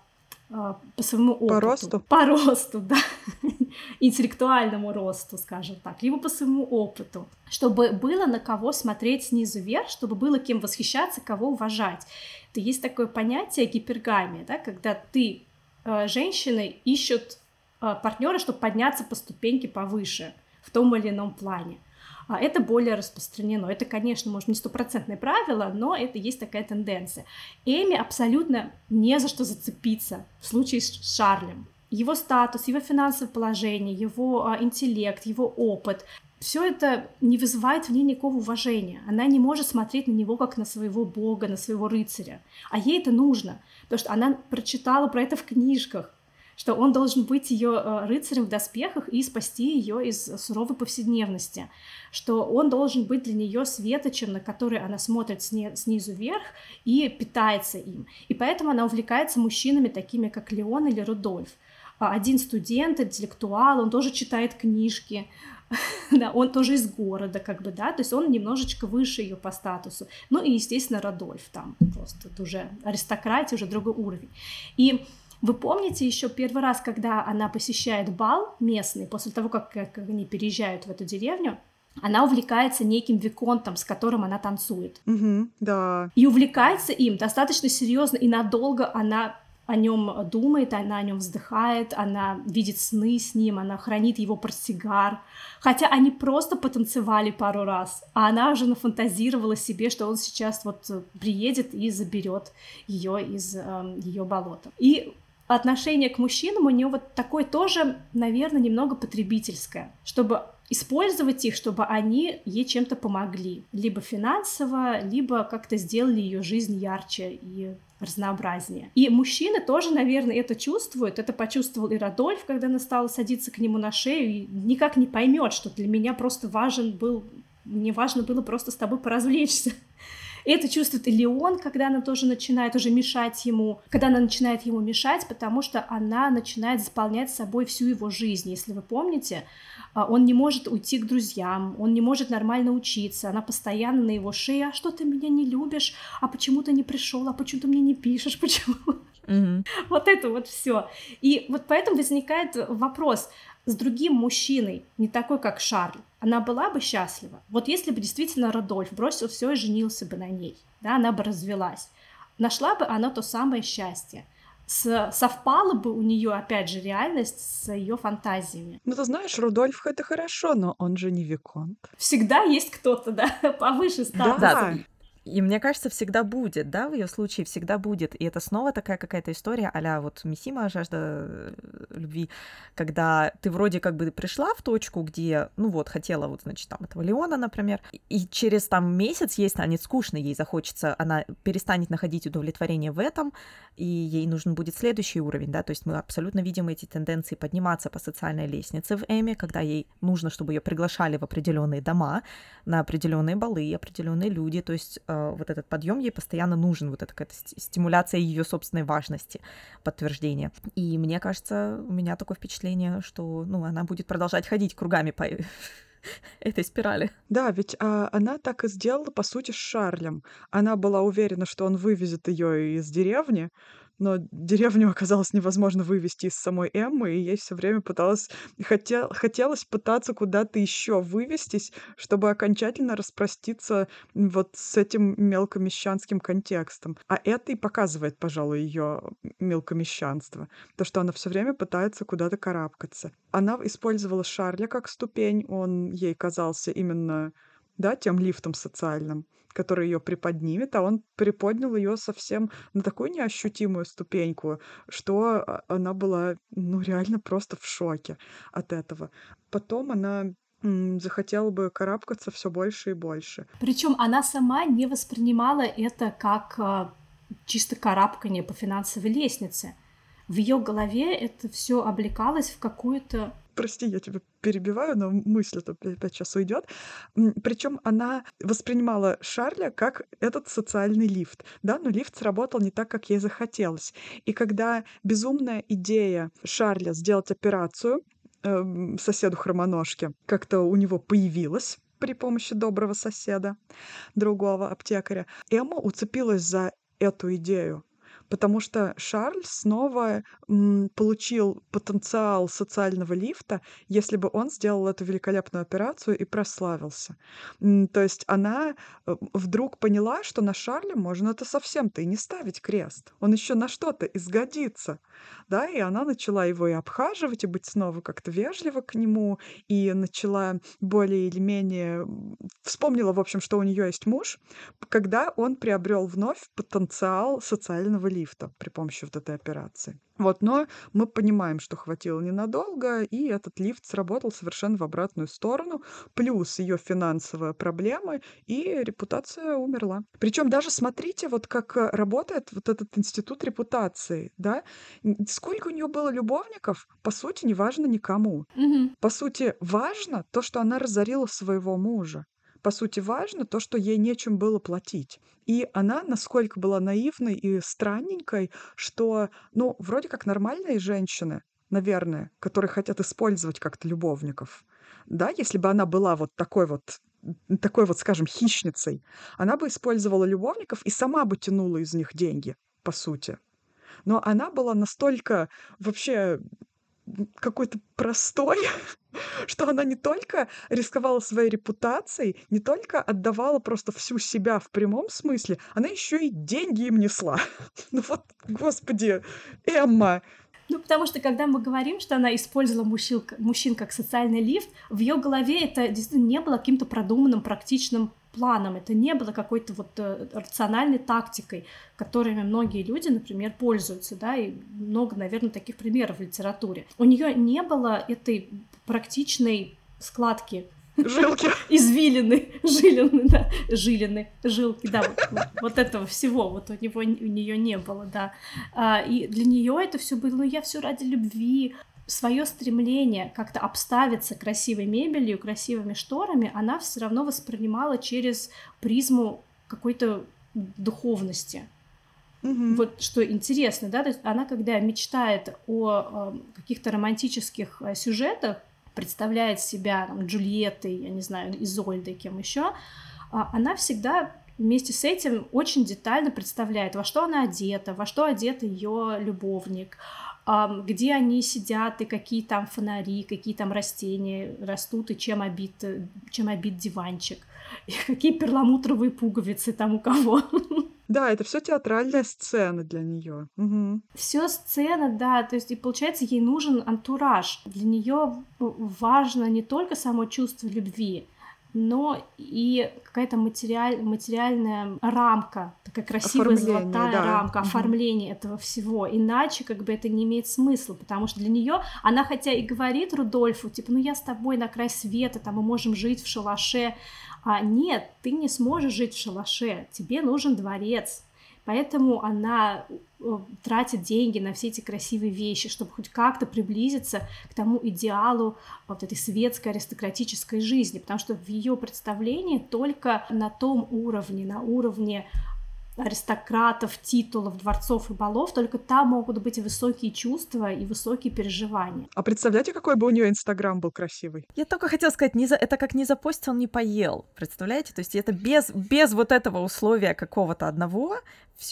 Speaker 2: а, по своему опыту.
Speaker 3: По росту?
Speaker 2: По росту, да. Интеллектуальному росту, скажем так, либо по своему опыту. Чтобы было на кого смотреть снизу вверх, чтобы было кем восхищаться, кого уважать. Это есть такое понятие гипергамия, да, когда ты Э, женщины ищут партнера, чтобы подняться по ступеньке повыше в том или ином плане. А это более распространено. Это, конечно, может, не стопроцентное правило, но это есть такая тенденция. Эми абсолютно не за что зацепиться в случае с Шарлем. Его статус, его финансовое положение, его а, интеллект, его опыт, все это не вызывает в ней никакого уважения. Она не может смотреть на него как на своего бога, на своего рыцаря. А ей это нужно, потому что она прочитала про это в книжках, что он должен быть ее э, рыцарем в доспехах и спасти ее из суровой повседневности, что он должен быть для нее светочем, на который она смотрит сни- снизу вверх и питается им. И поэтому она увлекается мужчинами такими, как Леон или Рудольф. А один студент, интеллектуал, он тоже читает книжки, да, он тоже из города, как бы, да, то есть он немножечко выше ее по статусу. Ну и, естественно, Радольф там просто уже аристократия, уже другой уровень. И вы помните еще первый раз, когда она посещает бал местный, после того, как, как они переезжают в эту деревню, она увлекается неким виконтом, с которым она танцует.
Speaker 3: Угу, да.
Speaker 2: И увлекается им достаточно серьезно, и надолго она о нем думает, она о нем вздыхает, она видит сны с ним, она хранит его портсигар. Хотя они просто потанцевали пару раз, а она уже нафантазировала себе, что он сейчас вот приедет и заберет ее из э, ее болота. И отношение к мужчинам у нее вот такое тоже, наверное, немного потребительское, чтобы использовать их, чтобы они ей чем-то помогли, либо финансово, либо как-то сделали ее жизнь ярче и разнообразнее. И мужчины тоже, наверное, это чувствуют. Это почувствовал и Радольф, когда она стала садиться к нему на шею, и никак не поймет, что для меня просто важен был, мне важно было просто с тобой поразвлечься. И это чувствует и Леон, когда она тоже начинает уже мешать ему, когда она начинает ему мешать, потому что она начинает заполнять собой всю его жизнь. Если вы помните, а, он не может уйти к друзьям, он не может нормально учиться, она постоянно на его шее, а что ты меня не любишь, а почему ты не пришел, а почему ты мне не пишешь, почему? Mm-hmm. Вот это вот все. И вот поэтому возникает вопрос, с другим мужчиной, не такой, как Шарль, она была бы счастлива. Вот если бы действительно Родольф бросил все и женился бы на ней, да, она бы развелась, нашла бы она то самое счастье с, совпала бы у нее, опять же, реальность с ее фантазиями.
Speaker 3: Ну, ты знаешь, Рудольф это хорошо, но он же не Виконт.
Speaker 2: Всегда есть кто-то, да, повыше статуса.
Speaker 3: Да.
Speaker 1: И мне кажется, всегда будет, да, в ее случае всегда будет. И это снова такая какая-то история а вот Мисима, жажда э, любви, когда ты вроде как бы пришла в точку, где, ну вот, хотела вот, значит, там этого Леона, например, и через там месяц ей станет скучно, ей захочется, она перестанет находить удовлетворение в этом, и ей нужен будет следующий уровень, да, то есть мы абсолютно видим эти тенденции подниматься по социальной лестнице в Эми, когда ей нужно, чтобы ее приглашали в определенные дома, на определенные балы, определенные люди, то есть э, вот этот подъем ей постоянно нужен, вот эта какая-то стимуляция ее собственной важности, подтверждение. И мне кажется, у меня такое впечатление, что, ну, она будет продолжать ходить кругами по этой спирали.
Speaker 3: Да, ведь а, она так и сделала, по сути, с Шарлем. Она была уверена, что он вывезет ее из деревни, но деревню оказалось невозможно вывести из самой Эммы, и ей все время пыталась, хотел, хотелось пытаться куда-то еще вывестись, чтобы окончательно распроститься вот с этим мелкомещанским контекстом. А это и показывает, пожалуй, ее мелкомещанство. То, что она все время пытается куда-то карабкаться. Она использовала Шарля как ступень, он ей казался именно да, тем лифтом социальным который ее приподнимет, а он приподнял ее совсем на такую неощутимую ступеньку, что а, она была, ну, реально просто в шоке от этого. Потом она захотела бы карабкаться все больше и больше.
Speaker 2: Причем она сама не воспринимала это как а, чисто карабкание по финансовой лестнице. В ее голове это все облекалось в какую-то
Speaker 3: прости, я тебя перебиваю, но мысль это опять сейчас уйдет. Причем она воспринимала Шарля как этот социальный лифт, да, но лифт сработал не так, как ей захотелось. И когда безумная идея Шарля сделать операцию э, соседу хромоножки как-то у него появилась, при помощи доброго соседа, другого аптекаря, Эмма уцепилась за эту идею потому что Шарль снова м, получил потенциал социального лифта, если бы он сделал эту великолепную операцию и прославился. М, то есть она э, вдруг поняла, что на Шарле можно это совсем-то и не ставить крест. Он еще на что-то изгодится. Да, и она начала его и обхаживать, и быть снова как-то вежливо к нему, и начала более или менее вспомнила, в общем, что у нее есть муж, когда он приобрел вновь потенциал социального лифта лифта при помощи вот этой операции. Вот, но мы понимаем, что хватило ненадолго, и этот лифт сработал совершенно в обратную сторону, плюс ее финансовые проблемы, и репутация умерла. Причем даже смотрите, вот как э, работает вот этот институт репутации, да, сколько у нее было любовников, по сути, не важно никому.
Speaker 2: Угу.
Speaker 3: По сути, важно то, что она разорила своего мужа по сути, важно то, что ей нечем было платить. И она насколько была наивной и странненькой, что, ну, вроде как нормальные женщины, наверное, которые хотят использовать как-то любовников, да, если бы она была вот такой вот такой вот, скажем, хищницей, она бы использовала любовников и сама бы тянула из них деньги, по сути. Но она была настолько вообще какой-то простой, что она не только рисковала своей репутацией, не только отдавала просто всю себя в прямом смысле, она еще и деньги им несла. Ну вот, господи, Эмма,
Speaker 2: ну, потому что когда мы говорим, что она использовала мужчин, мужчин как социальный лифт, в ее голове это действительно не было каким-то продуманным, практичным планом, это не было какой-то вот э, рациональной тактикой, которыми многие люди, например, пользуются, да, и много, наверное, таких примеров в литературе. У нее не было этой практичной складки
Speaker 3: Жилки.
Speaker 2: Извилины, жилины, да, жилины, жилки, да, вот, вот этого всего, вот у него, у нее не было, да. А, и для нее это все было, ну, я все ради любви, свое стремление как-то обставиться красивой мебелью, красивыми шторами, она все равно воспринимала через призму какой-то духовности.
Speaker 3: Угу.
Speaker 2: Вот что интересно, да, то есть она, когда мечтает о э, каких-то романтических э, сюжетах, представляет себя там, Джульеттой, я не знаю, Изольдой, кем еще, э, она всегда вместе с этим очень детально представляет, во что она одета, во что одет ее любовник, где они сидят и какие там фонари, какие там растения растут и чем обит, чем обит диванчик, и какие перламутровые пуговицы там у кого.
Speaker 3: Да, это все театральная сцена для нее. Угу.
Speaker 2: Все сцена, да, то есть и получается ей нужен антураж. Для нее важно не только само чувство любви, но и какая-то материаль, материальная рамка, такая красивая золотая да. рамка, угу. оформление этого всего. Иначе как бы это не имеет смысла, потому что для нее она хотя и говорит Рудольфу, типа, ну я с тобой на край света, там мы можем жить в шалаше, а нет, ты не сможешь жить в шалаше, тебе нужен дворец, Поэтому она э, тратит деньги на все эти красивые вещи, чтобы хоть как-то приблизиться к тому идеалу вот этой светской аристократической жизни, потому что в ее представлении только на том уровне, на уровне аристократов, титулов, дворцов и балов, только там могут быть высокие чувства и высокие переживания.
Speaker 3: А представляете, какой бы у нее Инстаграм был красивый?
Speaker 1: Я только хотела сказать, не за... это как не запостил, не поел. Представляете? То есть это без, без вот этого условия какого-то одного,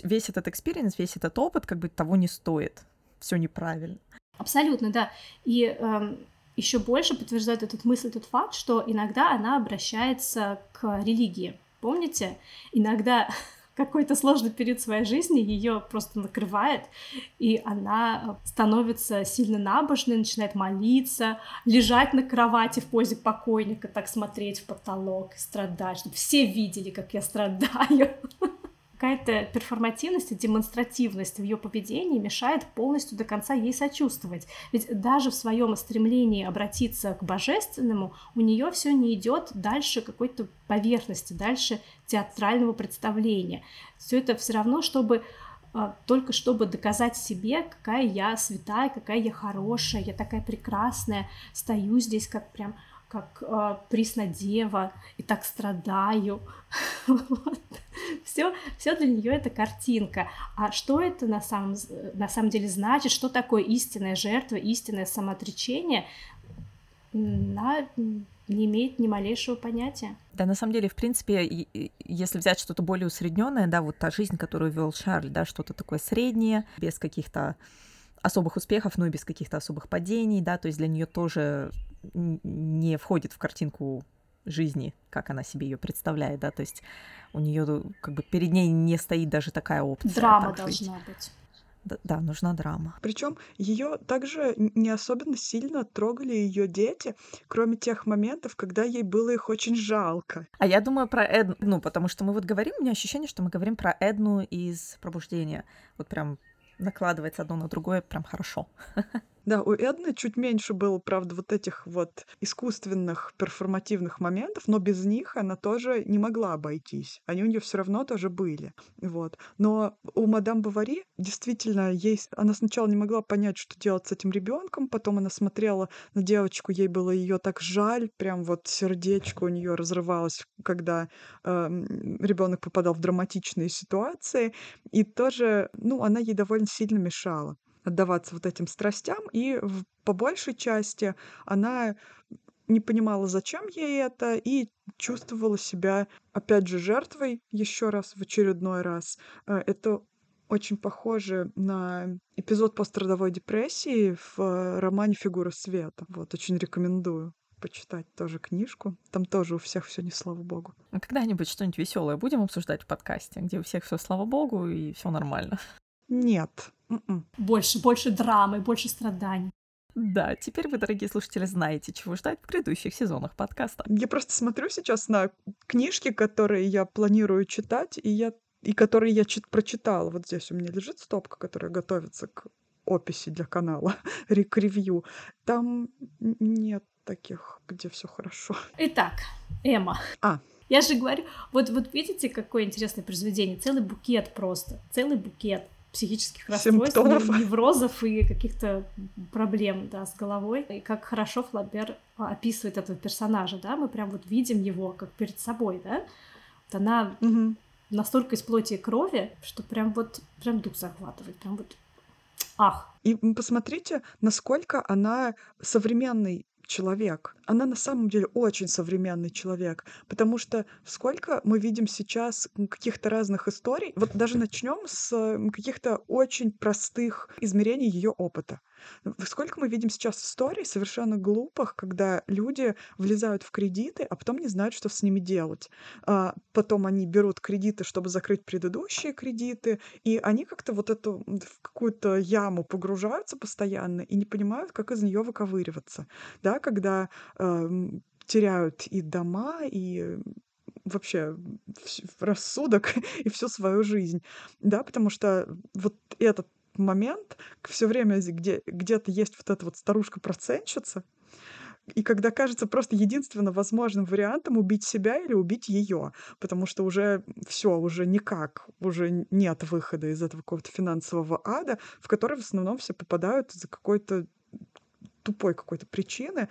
Speaker 1: весь этот experience, весь этот опыт как бы того не стоит. Все неправильно.
Speaker 2: Абсолютно, да. И эм, еще больше подтверждает этот мысль, тот факт, что иногда она обращается к религии. Помните? Иногда какой-то сложный период своей жизни ее просто накрывает, и она становится сильно набожной, начинает молиться, лежать на кровати в позе покойника, так смотреть в потолок страдать, чтобы все видели, как я страдаю какая-то перформативность и демонстративность в ее поведении мешает полностью до конца ей сочувствовать. Ведь даже в своем стремлении обратиться к божественному у нее все не идет дальше какой-то поверхности, дальше театрального представления. Все это все равно, чтобы а, только чтобы доказать себе, какая я святая, какая я хорошая, я такая прекрасная, стою здесь как прям как э, Преснодева, и так страдаю. Все, все для нее это картинка. А что это на самом, на самом деле значит, что такое истинная жертва, истинное самоотречение, она не имеет ни малейшего понятия.
Speaker 1: Да, на самом деле, в принципе, если взять что-то более усредненное, да, вот та жизнь, которую вел Шарль, да, что-то такое среднее, без каких-то особых успехов, но и без каких-то особых падений, да, то есть для нее тоже не входит в картинку жизни, как она себе ее представляет, да, то есть у нее как бы перед ней не стоит даже такая опция.
Speaker 2: Драма должна жить. быть.
Speaker 1: Да, да, нужна драма.
Speaker 3: Причем ее также не особенно сильно трогали ее дети, кроме тех моментов, когда ей было их очень жалко.
Speaker 1: А я думаю про Эдну, ну, потому что мы вот говорим, у меня ощущение, что мы говорим про Эдну из пробуждения. Вот прям накладывается одно на другое прям хорошо.
Speaker 3: Да, у Эдны чуть меньше было, правда, вот этих вот искусственных перформативных моментов, но без них она тоже не могла обойтись. Они у нее все равно тоже были. Вот. Но у мадам Бавари действительно есть... Она сначала не могла понять, что делать с этим ребенком, потом она смотрела на девочку, ей было ее так жаль, прям вот сердечко у нее разрывалось, когда э, ребенок попадал в драматичные ситуации, и тоже, ну, она ей довольно сильно мешала отдаваться вот этим страстям, и в, по большей части она не понимала, зачем ей это, и чувствовала себя, опять же, жертвой еще раз, в очередной раз. Э, это очень похоже на эпизод пострадовой депрессии в романе «Фигура света». Вот, очень рекомендую почитать тоже книжку. Там тоже у всех все не слава богу.
Speaker 1: А когда-нибудь что-нибудь веселое будем обсуждать в подкасте, где у всех все слава богу и все нормально?
Speaker 3: Нет.
Speaker 2: М-м. Больше, больше драмы, больше страданий.
Speaker 1: Да, теперь вы, дорогие слушатели, знаете, чего ждать в грядущих сезонах подкаста.
Speaker 3: Я просто смотрю сейчас на книжки, которые я планирую читать, и я и которые я чит прочитала. Вот здесь у меня лежит стопка, которая готовится к описи для канала, к ревью. Там нет таких, где все хорошо.
Speaker 2: Итак, Эмма.
Speaker 3: А.
Speaker 2: Я же говорю, вот, вот видите, какое интересное произведение, целый букет просто, целый букет психических расстройств, Симптомов. неврозов и каких-то проблем да, с головой. И как хорошо Флабер описывает этого персонажа, да, мы прям вот видим его как перед собой, да. Вот она угу. настолько из плоти и крови, что прям вот прям дух захватывает, прям вот ах.
Speaker 3: И посмотрите, насколько она современный человек. Она на самом деле очень современный человек, потому что сколько мы видим сейчас каких-то разных историй. Вот даже начнем с каких-то очень простых измерений ее опыта. Сколько мы видим сейчас историй совершенно глупых, когда люди влезают в кредиты, а потом не знают, что с ними делать. А потом они берут кредиты, чтобы закрыть предыдущие кредиты, и они как-то вот эту в какую-то яму погружаются постоянно и не понимают, как из нее выковыриваться. Да, когда теряют и дома, и вообще рассудок и всю свою жизнь, да, потому что вот этот момент все время, где где-то есть вот эта вот старушка-процентщица, и когда кажется просто единственно возможным вариантом убить себя или убить ее, потому что уже все, уже никак, уже нет выхода из этого какого-то финансового ада, в который в основном все попадают из-за какой-то тупой какой-то причины,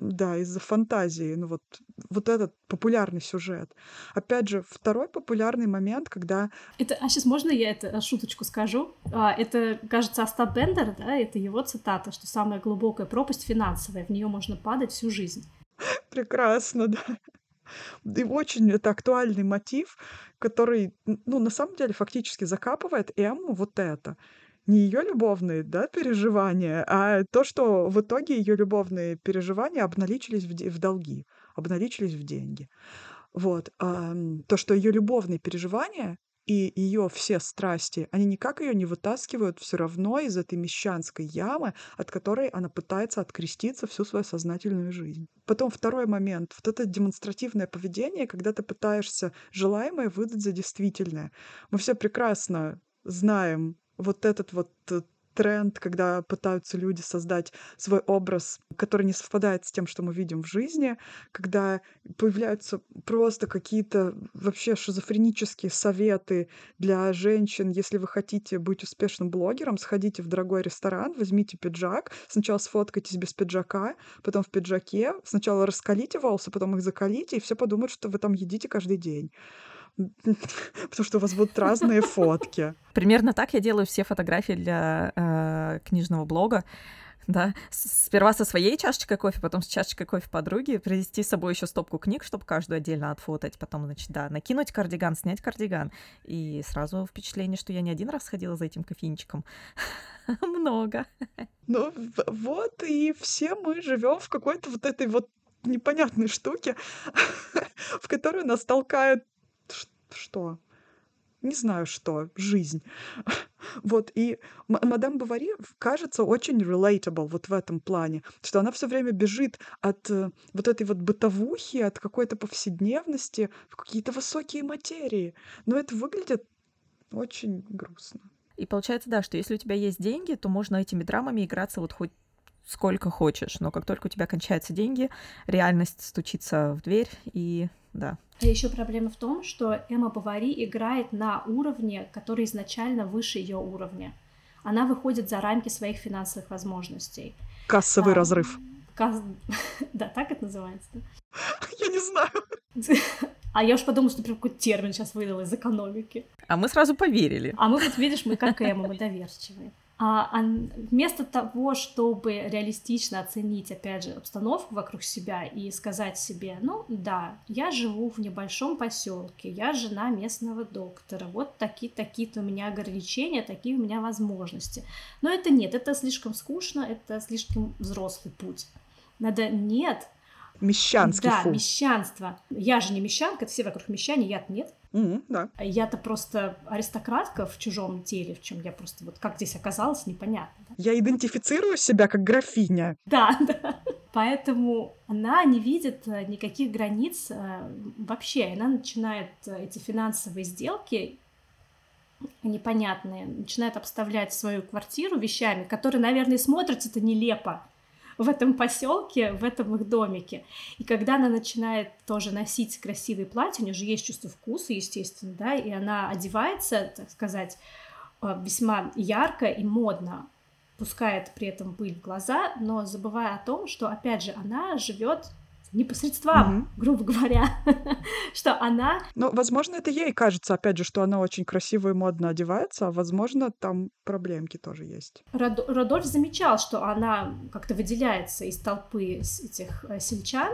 Speaker 3: да, из-за фантазии, ну вот, вот этот популярный сюжет. Опять же, второй популярный момент, когда...
Speaker 2: Это, а сейчас можно я это шуточку скажу? А, это, кажется, Остап Бендер, да, это его цитата, что самая глубокая пропасть финансовая, в нее можно падать всю жизнь.
Speaker 3: Прекрасно, да. И очень это актуальный мотив, который, ну, на самом деле, фактически закапывает Эмму вот это не ее любовные, да, переживания, а то, что в итоге ее любовные переживания обналичились в, в долги, обналичились в деньги. Вот. То, что ее любовные переживания и ее все страсти, они никак ее не вытаскивают все равно из этой мещанской ямы, от которой она пытается откреститься всю свою сознательную жизнь. Потом второй момент, вот это демонстративное поведение, когда ты пытаешься желаемое выдать за действительное. Мы все прекрасно знаем вот этот вот э, тренд, когда пытаются люди создать свой образ, который не совпадает с тем, что мы видим в жизни, когда появляются просто какие-то вообще шизофренические советы для женщин. Если вы хотите быть успешным блогером, сходите в дорогой ресторан, возьмите пиджак, сначала сфоткайтесь без пиджака, потом в пиджаке, сначала раскалите волосы, потом их закалите, и все подумают, что вы там едите каждый день. потому что у вас будут разные фотки.
Speaker 1: Примерно так я делаю все фотографии для э, книжного блога. Да, сперва со своей чашечкой кофе, потом с чашечкой кофе подруги, привезти с собой еще стопку книг, чтобы каждую отдельно отфотать, потом, значит, да, накинуть кардиган, снять кардиган, и сразу впечатление, что я не один раз ходила за этим кофейничком. Много.
Speaker 3: Ну, вот, и все мы живем в какой-то вот этой вот непонятной штуке, в которую нас толкает что? Не знаю что, жизнь. Вот, и мадам Бавари кажется очень relatable вот в этом плане, что она все время бежит от э, вот этой вот бытовухи, от какой-то повседневности в какие-то высокие материи. Но это выглядит очень грустно.
Speaker 1: И получается, да, что если у тебя есть деньги, то можно этими драмами играться вот хоть сколько хочешь, но как только у тебя кончаются деньги, реальность стучится в дверь, и да.
Speaker 2: А еще проблема в том, что Эмма Бавари играет на уровне, который изначально выше ее уровня. Она выходит за рамки своих финансовых возможностей.
Speaker 3: Кассовый а, разрыв.
Speaker 2: Касс... Да, так это называется, да?
Speaker 3: Я не знаю.
Speaker 2: А я уж подумала, что прям какой-то термин сейчас выдал из экономики.
Speaker 1: А мы сразу поверили.
Speaker 2: А мы вот, видишь, мы как Эмма, мы доверчивые. А, а вместо того, чтобы реалистично оценить, опять же, обстановку вокруг себя и сказать себе, ну да, я живу в небольшом поселке, я жена местного доктора, вот такие такие-то у меня ограничения, такие у меня возможности. Но это нет, это слишком скучно, это слишком взрослый путь. Надо нет.
Speaker 3: Мещанский
Speaker 2: Да,
Speaker 3: фу.
Speaker 2: мещанство. Я же не мещанка, это все вокруг мещане, я нет.
Speaker 3: Mm-hmm, да.
Speaker 2: Я-то просто аристократка в чужом теле, в чем я просто вот как здесь оказалась, непонятно. Да?
Speaker 3: Я идентифицирую себя как графиня.
Speaker 2: Да, да. Поэтому она не видит э, никаких границ э, вообще. Она начинает э, эти финансовые сделки непонятные, начинает обставлять свою квартиру вещами, которые, наверное, смотрятся-то нелепо в этом поселке, в этом их домике. И когда она начинает тоже носить красивые платья, у нее же есть чувство вкуса, естественно, да, и она одевается, так сказать, э, весьма ярко и модно, пускает при этом пыль в глаза, но забывая о том, что, опять же, она живет непосредством, mm-hmm. грубо говоря, что она...
Speaker 3: Ну, возможно, это ей кажется, опять же, что она очень красиво и модно одевается, а возможно, там проблемки тоже есть.
Speaker 2: Род... Родольф замечал, что она как-то выделяется из толпы этих э, сельчан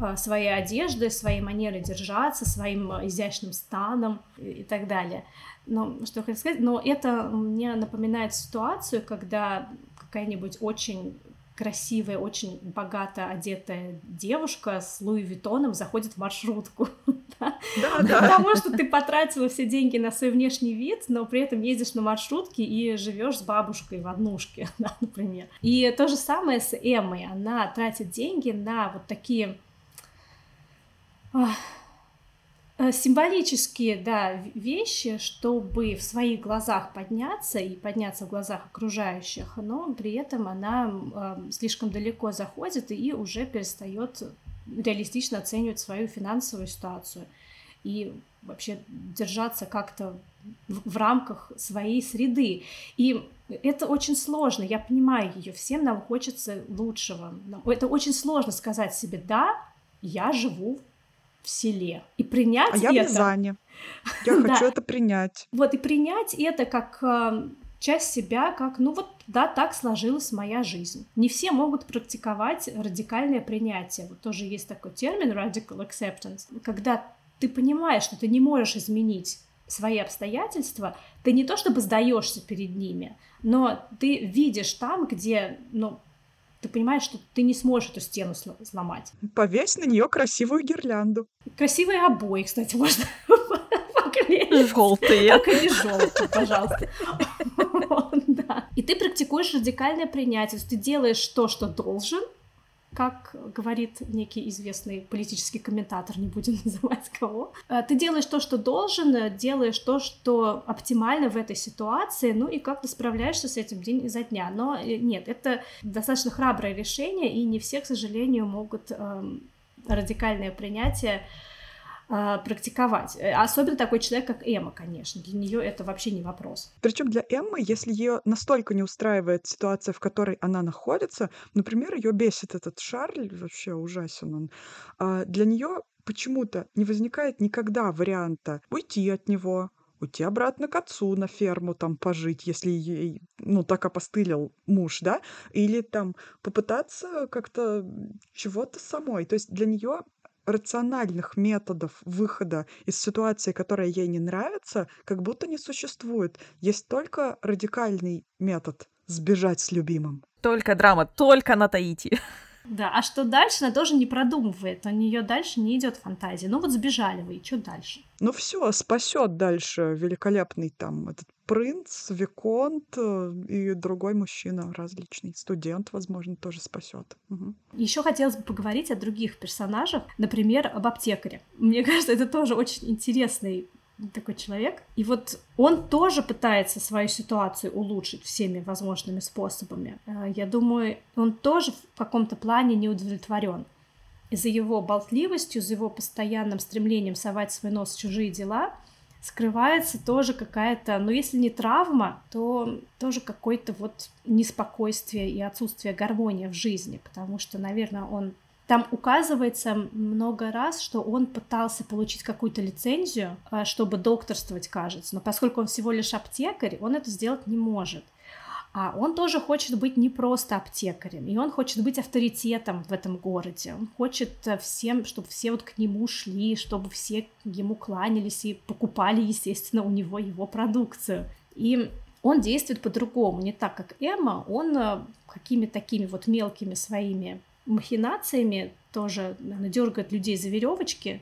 Speaker 2: э, своей одеждой, своей манерой держаться, своим э, изящным станом и так далее. Но что я хочу сказать, но это мне напоминает ситуацию, когда какая-нибудь очень красивая, очень богато одетая девушка с Луи Виттоном заходит в маршрутку.
Speaker 3: Да, да.
Speaker 2: Потому что ты потратила все деньги на свой внешний вид, но при этом ездишь на маршрутке и живешь с бабушкой в однушке, да, например. И то же самое с Эммой. Она тратит деньги на вот такие символические, да, вещи, чтобы в своих глазах подняться и подняться в глазах окружающих, но при этом она э, слишком далеко заходит и уже перестает реалистично оценивать свою финансовую ситуацию и вообще держаться как-то в, в рамках своей среды. И это очень сложно, я понимаю ее, всем нам хочется лучшего. Это очень сложно сказать себе, да, я живу в селе. И принять
Speaker 3: а я
Speaker 2: это...
Speaker 3: в Рязани. Я хочу это принять.
Speaker 2: Вот, и принять это как э, часть себя, как, ну вот, да, так сложилась моя жизнь. Не все могут практиковать радикальное принятие. Вот тоже есть такой термин radical acceptance, когда ты понимаешь, что ты не можешь изменить свои обстоятельства, ты не то чтобы сдаешься перед ними, но ты видишь там, где, ну, ты понимаешь, что ты не сможешь эту стену сломать.
Speaker 3: Повесь на нее красивую гирлянду.
Speaker 2: Красивые обои, кстати, можно
Speaker 1: Желтые.
Speaker 2: Только не желтые, пожалуйста. И ты практикуешь радикальное принятие. Ты делаешь то, что должен, как говорит некий известный политический комментатор, не будем называть кого. Э, ты делаешь то, что должен, э, делаешь то, что оптимально в этой ситуации, ну и как ты справляешься с этим день изо дня. Но э, нет, это достаточно храброе решение, и не все, к сожалению, могут эм, радикальное принятие а, практиковать. Э, особенно такой человек, как Эмма, конечно. Для нее это вообще не вопрос.
Speaker 3: Причем для Эммы, если ее настолько не устраивает ситуация, в которой она находится, например, ее бесит этот Шарль, вообще ужасен он, а, для нее почему-то не возникает никогда варианта уйти от него, уйти обратно к отцу на ферму там пожить, если ей, ну, так опостылил муж, да, или там попытаться как-то чего-то самой. То есть для нее рациональных методов выхода из ситуации, которая ей не нравится, как будто не существует. Есть только радикальный метод сбежать с любимым.
Speaker 1: Только драма, только на Таити.
Speaker 2: Да, а что дальше, она тоже не продумывает. У нее дальше не идет фантазия. Ну вот сбежали вы, и что дальше?
Speaker 3: Ну все, спасет дальше великолепный там этот принц, виконт э, и другой мужчина различный. Студент, возможно, тоже спасет. Угу.
Speaker 2: Еще хотелось бы поговорить о других персонажах, например, об аптекаре. Мне кажется, это тоже очень интересный такой человек. И вот он тоже пытается свою ситуацию улучшить всеми возможными способами. Э, я думаю, он тоже в каком-то плане не удовлетворен. За его болтливостью, за его постоянным стремлением совать свой нос в чужие дела скрывается тоже какая-то, ну если не травма, то тоже какое-то вот неспокойствие и отсутствие гармонии в жизни, потому что, наверное, он там указывается много раз, что он пытался получить какую-то лицензию, а, чтобы докторствовать, кажется, но поскольку он всего лишь аптекарь, он это сделать не может. А он тоже хочет быть не просто аптекарем, и он хочет быть авторитетом в этом городе. Он хочет э, всем, чтобы все вот к нему шли, чтобы все ему кланялись и покупали, естественно, у него его продукцию. И он действует по-другому, не так, как Эмма, он э, какими-то такими вот мелкими своими махинациями тоже наверное, дергает людей за веревочки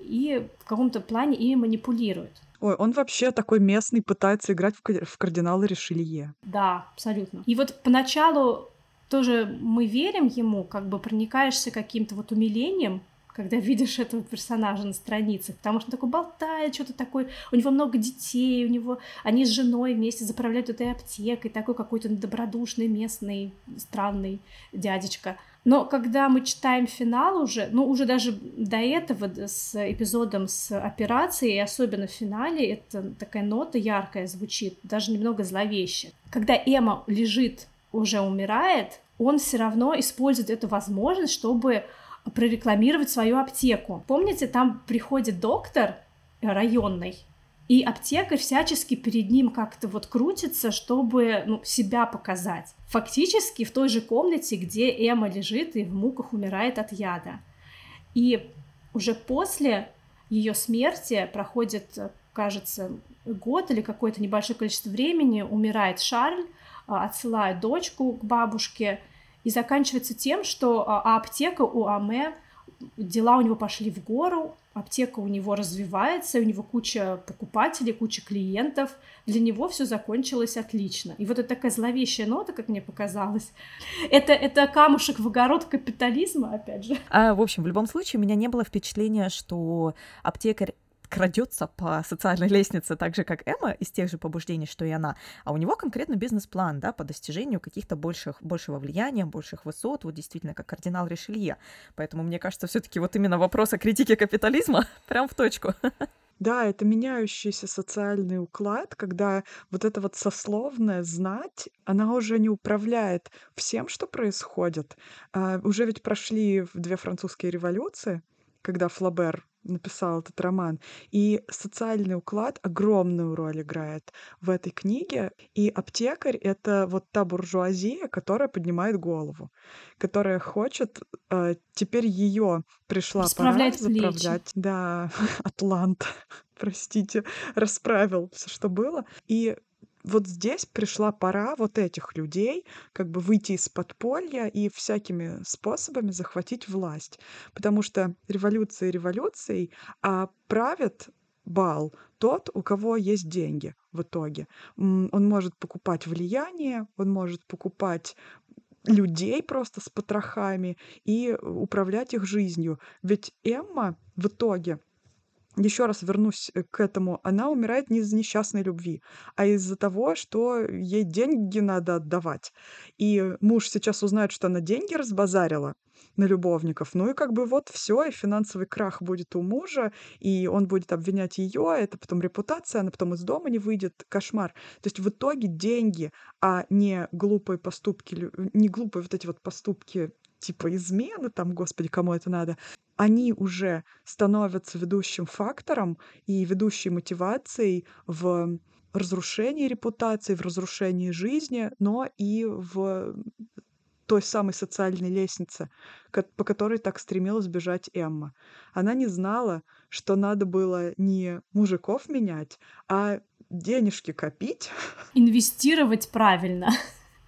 Speaker 2: и в каком-то плане ими манипулирует.
Speaker 3: Ой, он вообще такой местный, пытается играть в, кардинала Ришелье.
Speaker 2: Да, абсолютно. И вот поначалу тоже мы верим ему, как бы проникаешься каким-то вот умилением, когда видишь этого персонажа на страницах, потому что он такой болтает, что-то такое, у него много детей, у него, они с женой вместе заправляют этой аптекой, такой какой-то добродушный местный странный дядечка. Но когда мы читаем финал уже, ну уже даже до этого с эпизодом с операцией, и особенно в финале, это такая нота яркая звучит, даже немного зловеще. Когда Эма лежит, уже умирает, он все равно использует эту возможность, чтобы прорекламировать свою аптеку. Помните, там приходит доктор районный, и аптекарь всячески перед ним как-то вот крутится, чтобы ну, себя показать. Фактически в той же комнате, где Эмма лежит и в муках умирает от яда. И уже после ее смерти проходит, кажется, год или какое-то небольшое количество времени, умирает Шарль, а, отсылает дочку к бабушке, и заканчивается тем, что а, аптека у Аме, дела у него пошли в гору, аптека у него развивается, у него куча покупателей, куча клиентов. Для него все закончилось отлично. И вот это такая зловещая нота, как мне показалось, это, это камушек в огород капитализма, опять же.
Speaker 1: А, в общем, в любом случае, у меня не было впечатления, что аптекарь крадется по социальной лестнице, так же, как Эмма, из тех же побуждений, что и она, а у него конкретно бизнес-план, да, по достижению каких-то больших, большего влияния, больших высот, вот действительно, как кардинал Ришелье. Поэтому, мне кажется, все таки вот именно вопрос о критике капитализма прям в точку.
Speaker 3: Да, это меняющийся социальный уклад, когда вот эта вот сословная знать, она уже не управляет всем, что происходит. А, уже ведь прошли две французские революции, когда Флабер написал этот роман. И социальный уклад огромную роль играет в этой книге. И аптекарь — это вот та буржуазия, которая поднимает голову, которая хочет... Э, теперь ее пришла пора заправлять. Да, Атлант, простите, расправил все, что было. И вот здесь пришла пора вот этих людей как бы выйти из подполья и всякими способами захватить власть. Потому что революция революцией, а правит бал тот, у кого есть деньги в итоге. Он может покупать влияние, он может покупать людей просто с потрохами и управлять их жизнью. Ведь Эмма в итоге еще раз вернусь э, к этому, она умирает не из несчастной любви, а из-за того, что ей деньги надо отдавать. И муж сейчас узнает, что она деньги разбазарила на любовников. Ну и как бы вот все, и финансовый крах будет у мужа, и он будет обвинять ее, это потом репутация, она потом из дома не выйдет, кошмар. То есть в итоге деньги, а не глупые поступки, не глупые вот эти вот поступки типа измены, там, господи, кому это надо, они уже становятся ведущим фактором и ведущей мотивацией в разрушении репутации, в разрушении жизни, но и в той самой социальной лестнице, по которой так стремилась бежать Эмма. Она не знала, что надо было не мужиков менять, а денежки копить.
Speaker 2: Инвестировать правильно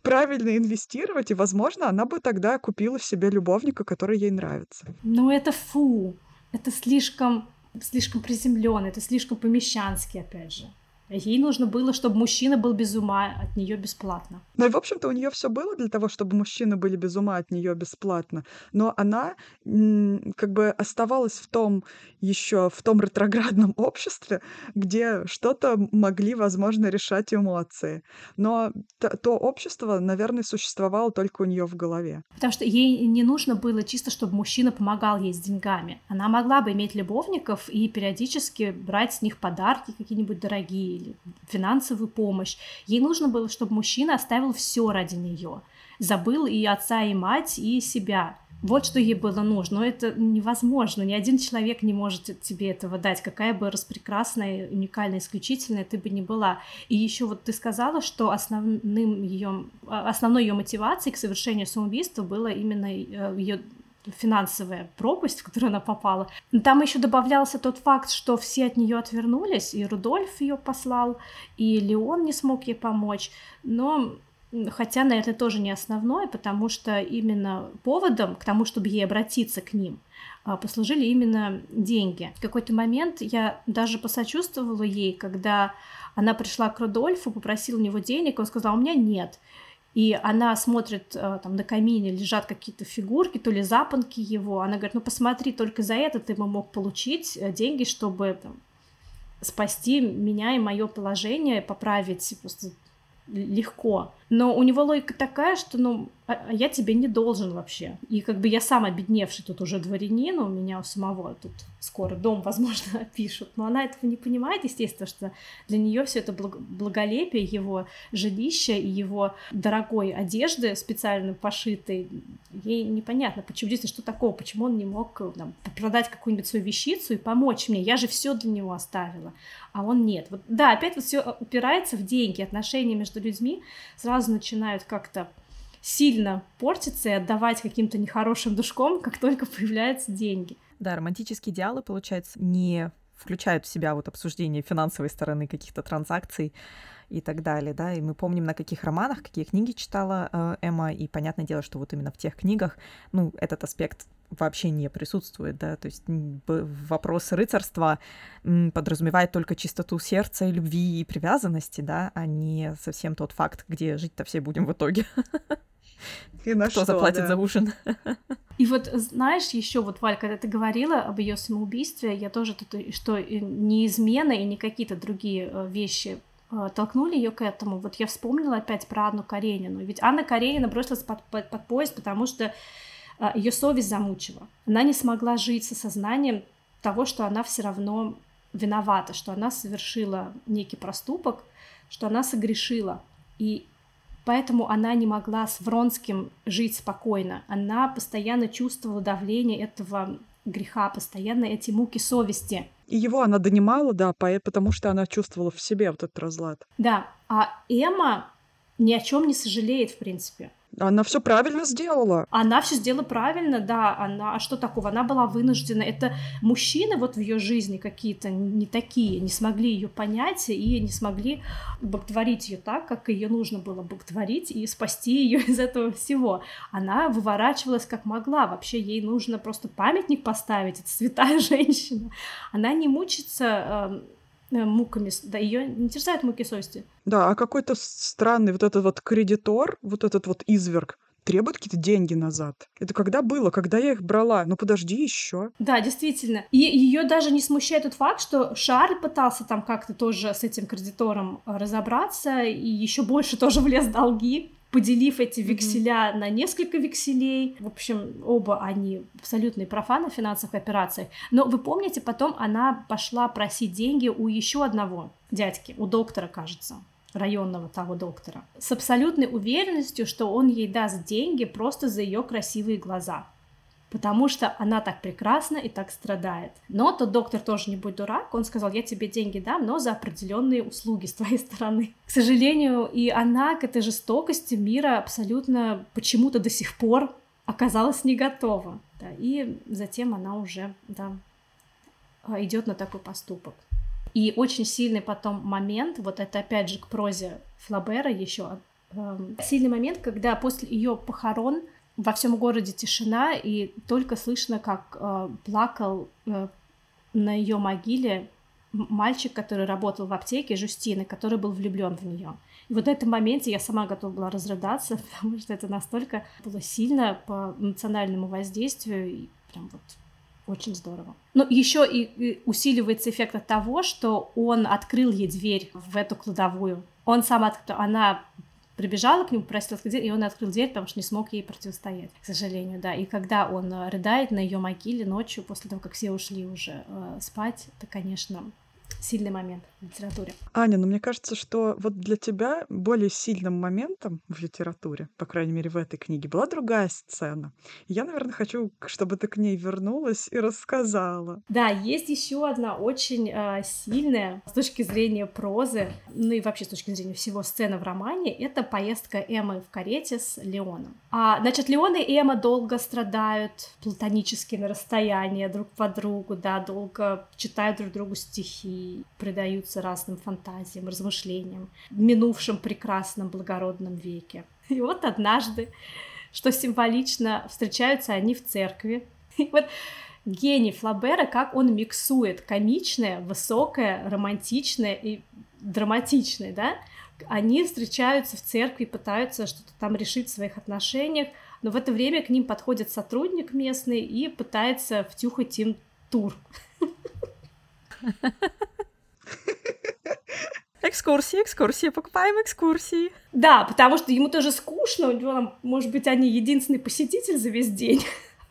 Speaker 3: правильно инвестировать, и, возможно, она бы тогда купила себе любовника, который ей нравится.
Speaker 2: Ну это фу, это слишком, слишком приземленно, это слишком помещански, опять же. Ей нужно было, чтобы мужчина был без ума от нее бесплатно.
Speaker 3: Ну и, в общем-то, у нее все было для того, чтобы мужчины были без ума от нее бесплатно. Но она как бы оставалась в том еще в том ретроградном обществе, где что-то могли, возможно, решать эмоции. Но то, то общество, наверное, существовало только у нее в голове.
Speaker 2: Потому что ей не нужно было чисто, чтобы мужчина помогал ей с деньгами. Она могла бы иметь любовников и периодически брать с них подарки какие-нибудь дорогие или финансовую помощь. Ей нужно было, чтобы мужчина оставил все ради нее, забыл и отца, и мать, и себя. Вот что ей было нужно. Но это невозможно. Ни один человек не может тебе этого дать, какая бы распрекрасная, уникальная, исключительная ты бы не была. И еще вот ты сказала, что основным ее, основной ее мотивацией к совершению самоубийства было именно э, ее финансовая пропасть, в которую она попала. Там еще добавлялся тот факт, что все от нее отвернулись, и Рудольф ее послал, и Леон не смог ей помочь. Но Хотя, на это тоже не основное, потому что именно поводом к тому, чтобы ей обратиться к ним, а, послужили именно деньги. В какой-то момент я даже посочувствовала ей, когда она пришла к Рудольфу, попросила у него денег, он сказал, у меня нет. И она смотрит, э, там на камине лежат какие-то фигурки, то ли запонки его. Она говорит, ну посмотри, только за это ты бы мог получить э, деньги, чтобы там, спасти меня и мое положение, поправить просто легко. Но у него логика такая, что, ну, а, а я тебе не должен вообще. И как бы я сам обедневший тут уже дворянин, у меня у самого тут скоро дом, возможно, пишут. Но она этого не понимает, естественно, что для нее все это благолепие его жилища и его дорогой одежды, специально пошитой. Ей непонятно, почему здесь что такого, почему он не мог там, продать какую-нибудь свою вещицу и помочь мне. Я же все для него оставила, а он нет. Вот, да, опять вот все упирается в деньги, отношения между людьми сразу начинают как-то сильно портиться и отдавать каким-то нехорошим душком, как только появляются деньги.
Speaker 1: Да, романтические идеалы, получается, не включают в себя вот обсуждение финансовой стороны каких-то транзакций и так далее, да, и мы помним, на каких романах, какие книги читала э, Эмма, и понятное дело, что вот именно в тех книгах, ну, этот аспект вообще не присутствует, да, то есть вопрос рыцарства подразумевает только чистоту сердца, любви и привязанности, да, а не совсем тот факт, где жить-то все будем в итоге. И на Кто что, заплатит да. за ужин?
Speaker 2: И вот знаешь, еще вот, Валь, когда ты говорила об ее самоубийстве, я тоже тут, что не измена и не какие-то другие э, вещи э, толкнули ее к этому. Вот я вспомнила опять про Анну Каренину. Ведь Анна Каренина бросилась под, под, под поезд, потому что э, ее совесть замучила. Она не смогла жить со сознанием того, что она все равно виновата, что она совершила некий проступок, что она согрешила. И Поэтому она не могла с Вронским жить спокойно. Она постоянно чувствовала давление этого греха, постоянно эти муки совести.
Speaker 3: И его она донимала, да, потому что она чувствовала в себе вот этот разлад.
Speaker 2: Да, а Эмма ни о чем не сожалеет, в принципе.
Speaker 3: Она все правильно сделала.
Speaker 2: Она все сделала правильно, да. Она, а что такого? Она была вынуждена. Это мужчины вот в ее жизни какие-то не такие, не смогли ее понять и не смогли боготворить ее так, как ее нужно было боготворить и спасти ее из этого всего. Она выворачивалась как могла. Вообще ей нужно просто памятник поставить. Это святая женщина. Она не мучится эм, муками, да, ее не терзают муки совести.
Speaker 3: Да, а какой-то странный вот этот вот кредитор, вот этот вот изверг, требует какие-то деньги назад. Это когда было, когда я их брала. Ну подожди еще.
Speaker 2: Да, действительно. И ее даже не смущает тот факт, что Шарль пытался там как-то тоже с этим кредитором разобраться и еще больше тоже влез в долги поделив эти векселя mm-hmm. на несколько векселей. В общем, оба они абсолютные профаны в финансовых операциях. Но вы помните, потом она пошла просить деньги у еще одного дядьки, у доктора, кажется районного того доктора, с абсолютной уверенностью, что он ей даст деньги просто за ее красивые глаза потому что она так прекрасна и так страдает. Но тот доктор тоже не будь дурак, он сказал, я тебе деньги дам, но за определенные услуги с твоей стороны. К сожалению, и она к этой жестокости мира абсолютно почему-то до сих пор оказалась не готова. Да, и затем она уже да, идет на такой поступок. И очень сильный потом момент, вот это опять же к прозе Флабера еще, э, сильный момент, когда после ее похорон во всем городе тишина, и только слышно, как э, плакал э, на ее могиле мальчик, который работал в аптеке, Жустины, который был влюблен в нее. И вот в этом моменте я сама готова была разрыдаться, потому что это настолько было сильно по национальному воздействию, и прям вот очень здорово. Но еще и усиливается эффект от того, что он открыл ей дверь в эту кладовую. Он сам открыл, она прибежала к нему, просила открыть и он открыл дверь, потому что не смог ей противостоять, к сожалению, да. И когда он э, рыдает на ее могиле ночью, после того, как все ушли уже э, спать, это, конечно, сильный момент в литературе.
Speaker 3: Аня, ну мне кажется, что вот для тебя более сильным моментом в литературе, по крайней мере в этой книге, была другая сцена. Я, наверное, хочу, чтобы ты к ней вернулась и рассказала.
Speaker 2: Да, есть еще одна очень э, сильная с точки зрения прозы, ну и вообще с точки зрения всего сцена в романе, это поездка Эммы в карете с Леоном. А, значит, Леон и Эмма долго страдают платонически на расстоянии друг по другу, да, долго читают друг другу стихи, предаются разным фантазиям, размышлениям, минувшем прекрасном благородном веке. И вот однажды, что символично, встречаются они в церкви. И вот гений Флабера, как он миксует комичное, высокое, романтичное и драматичное, да? Они встречаются в церкви, пытаются что-то там решить в своих отношениях, но в это время к ним подходит сотрудник местный и пытается втюхать им тур.
Speaker 1: Экскурсии, экскурсии, покупаем экскурсии.
Speaker 2: Да, потому что ему тоже скучно, у него, там, может быть, они единственный посетитель за весь день.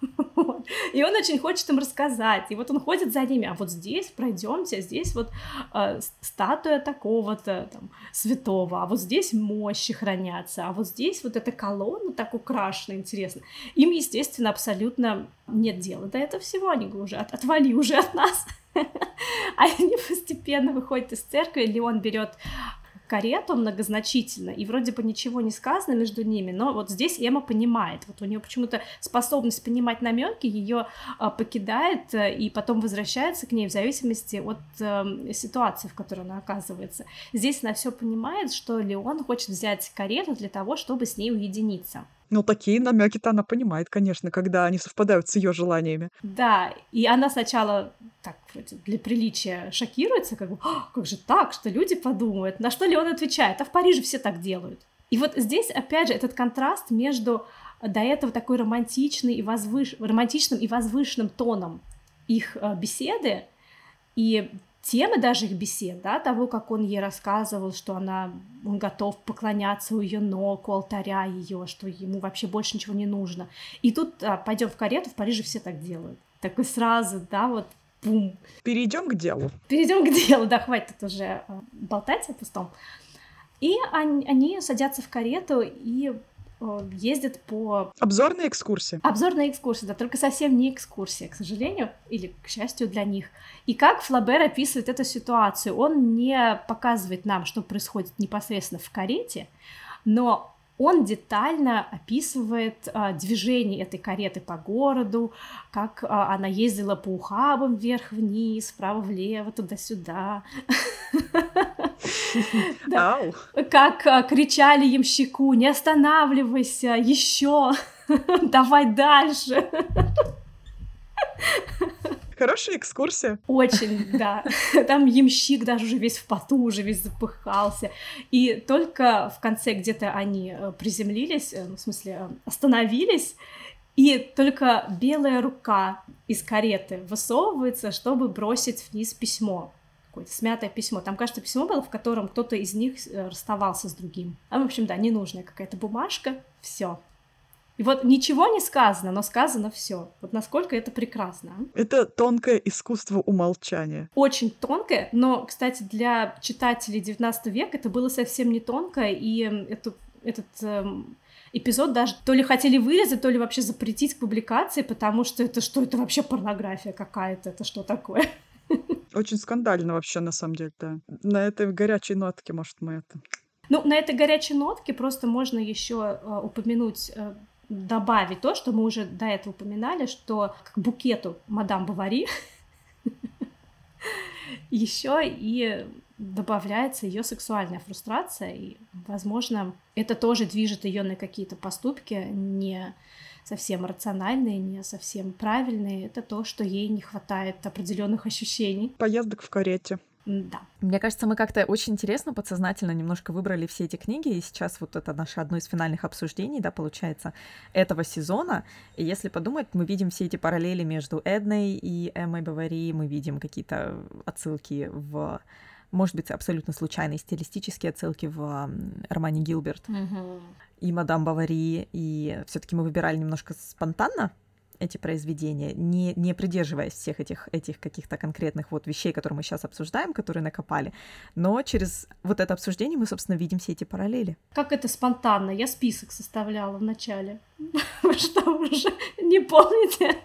Speaker 2: И он очень хочет им рассказать. И вот он ходит за ними, а вот здесь пройдемте, здесь вот э, статуя такого-то там, святого, а вот здесь мощи хранятся, а вот здесь вот эта колонна так украшена, интересно. Им, естественно, абсолютно нет дела до этого всего, они уже от, отвали уже от нас. А они постепенно выходят из церкви, Леон берет карету многозначительно, и вроде бы ничего не сказано между ними, но вот здесь Эмма понимает, вот у нее почему-то способность понимать намеки ее а, покидает а, и потом возвращается к ней в зависимости от а, ситуации, в которой она оказывается. Здесь она все понимает, что Леон хочет взять карету для того, чтобы с ней уединиться.
Speaker 3: Ну, такие намеки-то она понимает, конечно, когда они совпадают с ее желаниями.
Speaker 2: Да, и она сначала так для приличия шокируется, как бы, как же так, что люди подумают, на что ли он отвечает, а в Париже все так делают. И вот здесь, опять же, этот контраст между до этого такой романтичный и возвыш... романтичным и возвышенным тоном их э, беседы и темы даже их бесед, да, того, как он ей рассказывал, что она, он готов поклоняться у ее ног, у алтаря ее, что ему вообще больше ничего не нужно. И тут а, пойдем в карету, в Париже все так делают. Такой сразу, да, вот бум.
Speaker 3: Перейдем к делу.
Speaker 2: Перейдем к делу, да, хватит уже а, болтать о пустом. И они, они садятся в карету и Э, ездит по...
Speaker 3: Обзорная экскурсия.
Speaker 2: Обзорная экскурсия, да, только совсем не экскурсия, к сожалению, или к счастью для них. И как Флабер описывает эту ситуацию? Он не показывает нам, что происходит непосредственно в карете, но он детально описывает а, движение этой кареты по городу, как а, она ездила по ухабам вверх-вниз, вправо-влево, туда-сюда. Как а, кричали ямщику, не останавливайся, еще, давай дальше.
Speaker 3: Хорошая экскурсия.
Speaker 2: Очень, да. Там ямщик даже уже весь в поту, уже весь запыхался. И только в конце где-то они э, приземлились, э, ну, в смысле, э, остановились, и только белая рука из кареты высовывается, чтобы бросить вниз письмо какое-то смятое письмо. Там, кажется, письмо было, в котором кто-то из них расставался с другим. А, в общем, да, ненужная какая-то бумажка, все. И вот ничего не сказано, но сказано все. Вот насколько это прекрасно.
Speaker 3: А? Это тонкое искусство умолчания.
Speaker 2: Очень тонкое, но, кстати, для читателей 19 века это было совсем не тонкое, и эту, этот эм, эпизод даже то ли хотели вырезать, то ли вообще запретить к публикации, потому что это что, это вообще порнография какая-то, это что такое?
Speaker 3: Очень скандально вообще, на самом деле, да. На этой горячей нотке, может, мы это...
Speaker 2: Ну, на этой горячей нотке просто можно еще э, упомянуть э, добавить то, что мы уже до этого упоминали, что к букету мадам Бавари еще и добавляется ее сексуальная фрустрация, и, возможно, это тоже движет ее на какие-то поступки не совсем рациональные, не совсем правильные. Это то, что ей не хватает определенных ощущений.
Speaker 3: Поездок в карете.
Speaker 2: Да.
Speaker 1: Мне кажется, мы как-то очень интересно, подсознательно немножко выбрали все эти книги, и сейчас вот это наше одно из финальных обсуждений, да, получается, этого сезона. И если подумать, мы видим все эти параллели между Эдной и Эммой Бавари, мы видим какие-то отсылки в может быть, абсолютно случайные стилистические отсылки в романе Гилберт
Speaker 2: mm-hmm.
Speaker 1: и Мадам Бавари, и все-таки мы выбирали немножко спонтанно, эти произведения, не, не придерживаясь всех этих, этих каких-то конкретных вот вещей, которые мы сейчас обсуждаем, которые накопали. Но через вот это обсуждение мы, собственно, видим все эти параллели.
Speaker 2: Как это спонтанно? Я список составляла в начале. Вы что, уже не помните?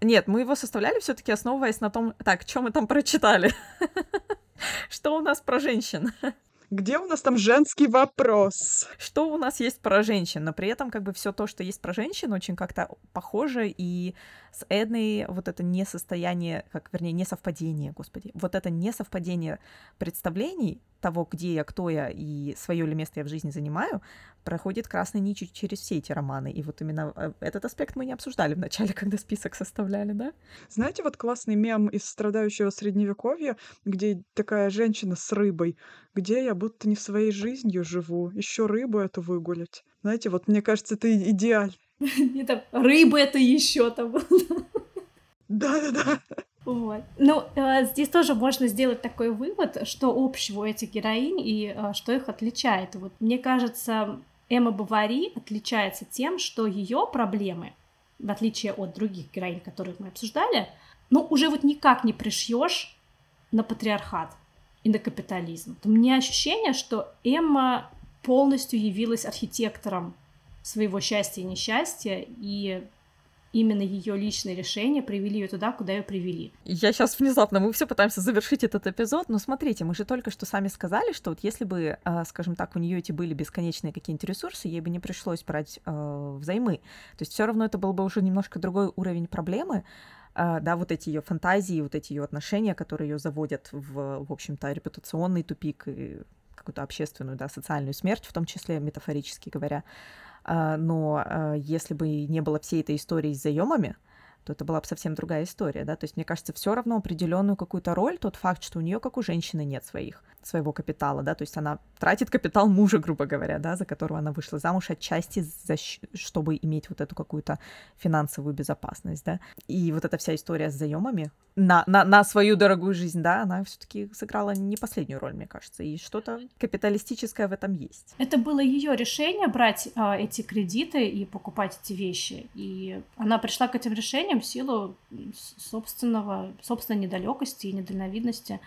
Speaker 1: Нет, мы его составляли все таки основываясь на том, так, что мы там прочитали? Что у нас про женщин?
Speaker 3: Где у нас там женский вопрос?
Speaker 1: Что у нас есть про женщин, но при этом как бы все то, что есть про женщин, очень как-то похоже, и с Эдной вот это несостояние, как, вернее, несовпадение, господи, вот это несовпадение представлений того, где я, кто я и свое ли место я в жизни занимаю, проходит красной нитью через все эти романы. И вот именно э, этот аспект мы не обсуждали в начале, когда список составляли, да?
Speaker 3: Знаете, вот классный мем из страдающего средневековья, где такая женщина с рыбой, где я будто не своей жизнью живу, еще рыбу эту выгулять. Знаете, вот мне кажется, это идеально.
Speaker 2: Там рыба это еще там.
Speaker 3: Да-да-да.
Speaker 2: Вот. Ну, э, здесь тоже можно сделать такой вывод, что общего у этих героинь и э, что их отличает. Вот мне кажется, Эмма Бавари отличается тем, что ее проблемы, в отличие от других героинь, которых мы обсуждали, ну, уже вот никак не пришьешь на патриархат и на капитализм. У меня ощущение, что Эмма полностью явилась архитектором своего счастья и несчастья, и именно ее личные решения привели ее туда, куда ее привели.
Speaker 1: Я сейчас внезапно, мы все пытаемся завершить этот эпизод, но смотрите, мы же только что сами сказали, что вот если бы, а, скажем так, у нее эти были бесконечные какие-нибудь ресурсы, ей бы не пришлось брать э, взаймы. То есть все равно это был бы уже немножко другой уровень проблемы, Uh, да, вот эти ее фантазии, вот эти ее отношения, которые ее заводят в, в общем-то, репутационный тупик и какую-то общественную, да, социальную смерть, в том числе метафорически говоря. А, но а, если бы не было всей этой истории с заемами, то это была бы совсем другая история, да, то есть мне кажется, все равно определенную какую-то роль тот факт, что у нее, как у женщины, нет своих, своего капитала, да, то есть она тратит капитал мужа, грубо говоря, да, за которого она вышла замуж отчасти, за, чтобы иметь вот эту какую-то финансовую безопасность, да, и вот эта вся история с заемами на, на, на свою дорогую жизнь, да, она все-таки сыграла не последнюю роль, мне кажется, и что-то капиталистическое в этом есть.
Speaker 2: Это было ее решение брать а, эти кредиты и покупать эти вещи, и она пришла к этим решениям в силу собственного, собственной недалекости и недальновидности.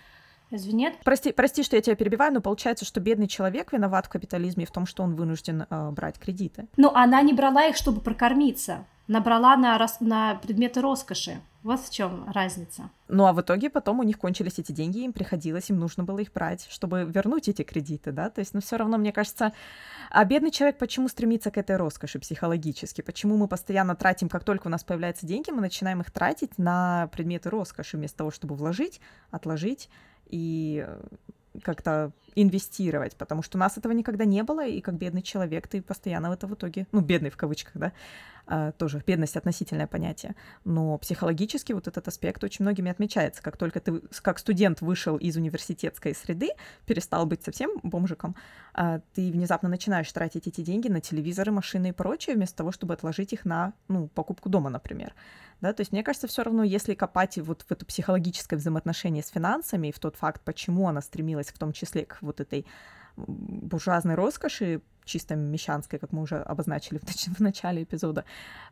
Speaker 2: Разве нет?
Speaker 1: Прости, прости, что я тебя перебиваю, но получается, что бедный человек виноват в капитализме в том, что он вынужден э, брать кредиты.
Speaker 2: Но она не брала их, чтобы прокормиться. Набрала на, на предметы роскоши. Вот в чем разница.
Speaker 1: Ну а в итоге потом у них кончились эти деньги, им приходилось, им нужно было их брать, чтобы вернуть эти кредиты, да? То есть, ну все равно, мне кажется, а бедный человек почему стремится к этой роскоши психологически? Почему мы постоянно тратим, как только у нас появляются деньги, мы начинаем их тратить на предметы роскоши вместо того, чтобы вложить, отложить и как-то инвестировать, потому что у нас этого никогда не было, и как бедный человек ты постоянно в это в итоге, ну, бедный в кавычках, да, тоже бедность относительное понятие, но психологически вот этот аспект очень многими отмечается. Как только ты как студент вышел из университетской среды, перестал быть совсем бомжиком, а, ты внезапно начинаешь тратить эти деньги на телевизоры, машины и прочее, вместо того, чтобы отложить их на, ну, покупку дома, например. Да, то есть мне кажется, все равно, если копать вот в это психологическое взаимоотношение с финансами и в тот факт, почему она стремилась в том числе к вот этой буржуазной роскоши, чисто мещанской, как мы уже обозначили в, в начале эпизода,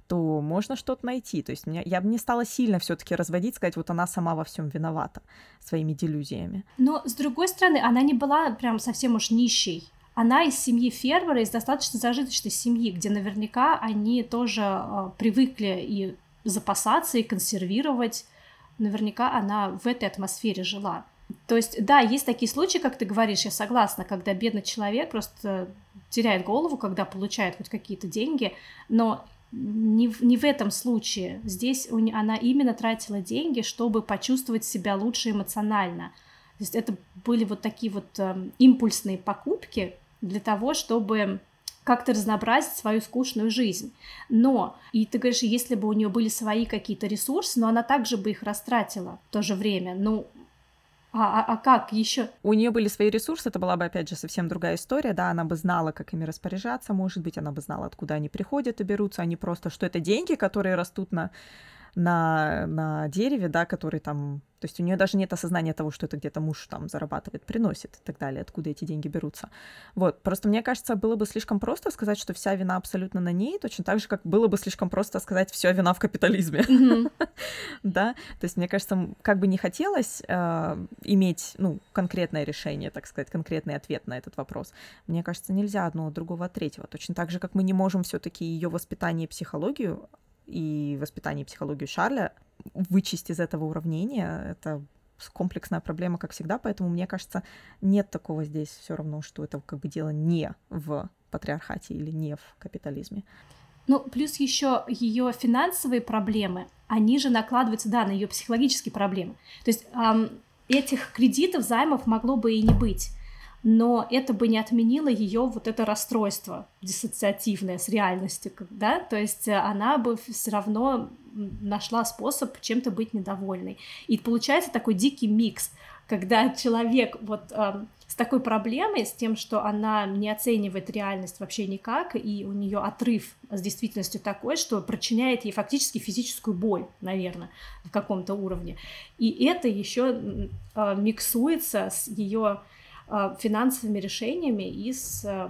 Speaker 1: то можно что-то найти. То есть меня, я бы не стала сильно все-таки разводить, сказать, вот она сама во всем виновата своими делюзиями.
Speaker 2: Но, с другой стороны, она не была прям совсем уж нищей. Она из семьи фермера, из достаточно зажиточной семьи, где наверняка они тоже э, привыкли и запасаться, и консервировать. Наверняка она в этой атмосфере жила. То есть, да, есть такие случаи, как ты говоришь, я согласна, когда бедный человек просто теряет голову, когда получает хоть какие-то деньги, но не в, не в этом случае. Здесь у, она именно тратила деньги, чтобы почувствовать себя лучше эмоционально. То есть это были вот такие вот э, импульсные покупки для того, чтобы как-то разнообразить свою скучную жизнь. Но, и ты говоришь, если бы у нее были свои какие-то ресурсы, но она также бы их растратила в то же время. Ну, а, а, а как еще?
Speaker 1: У нее были свои ресурсы, это была бы, опять же, совсем другая история, да, она бы знала, как ими распоряжаться, может быть, она бы знала, откуда они приходят и берутся, а не просто, что это деньги, которые растут на на, на дереве, да, который там... То есть у нее даже нет осознания того, что это где-то муж там зарабатывает, приносит и так далее, откуда эти деньги берутся. Вот, просто мне кажется, было бы слишком просто сказать, что вся вина абсолютно на ней, точно так же, как было бы слишком просто сказать, вся вина в капитализме. Да, то есть мне кажется, как бы не хотелось э, иметь, ну, конкретное решение, так сказать, конкретный ответ на этот вопрос. Мне кажется, нельзя одного другого третьего. Точно так же, как мы не можем все-таки ее воспитание и психологию и воспитание и психологию Шарля вычесть из этого уравнения. Это комплексная проблема, как всегда, поэтому мне кажется, нет такого здесь все равно, что это как бы дело не в патриархате или не в капитализме.
Speaker 2: Ну, плюс еще ее финансовые проблемы, они же накладываются, да, на ее психологические проблемы. То есть эм, этих кредитов, займов могло бы и не быть но это бы не отменило ее вот это расстройство диссоциативное с реальностью, да, то есть э, она бы все равно нашла способ чем-то быть недовольной. И получается такой дикий микс, когда человек вот э, с такой проблемой, с тем, что она не оценивает реальность вообще никак, и у нее отрыв с действительностью такой, что причиняет ей фактически физическую боль, наверное, в каком-то уровне. И это еще э, миксуется с ее финансовыми решениями и с э,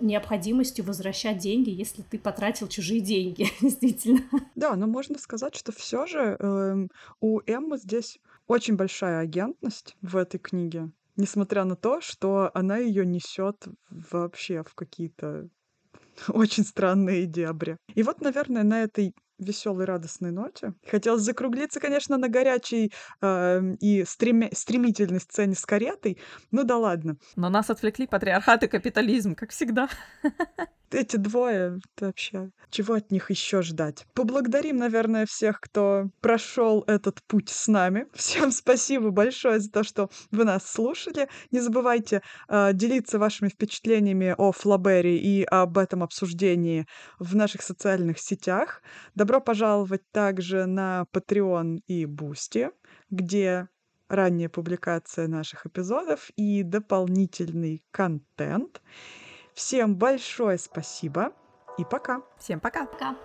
Speaker 2: необходимостью возвращать деньги, если ты потратил чужие деньги, действительно.
Speaker 3: Да, но можно сказать, что все же э, у Эммы здесь очень большая агентность в этой книге, несмотря на то, что она ее несет вообще в какие-то очень странные дебри. И вот, наверное, на этой веселой, радостной ноте. Хотелось закруглиться, конечно, на горячей э, и стреми- стремительной сцене с каретой. Ну да ладно.
Speaker 1: Но нас отвлекли патриархат и капитализм, как всегда.
Speaker 3: эти двое, вообще, чего от них еще ждать? Поблагодарим, наверное, всех, кто прошел этот путь с нами. Всем спасибо большое за то, что вы нас слушали. Не забывайте э, делиться вашими впечатлениями о Флабере и об этом обсуждении в наших социальных сетях. Добро пожаловать также на Patreon и Boosty, где ранняя публикация наших эпизодов и дополнительный контент. Всем большое спасибо и пока.
Speaker 1: Всем пока.
Speaker 2: Пока.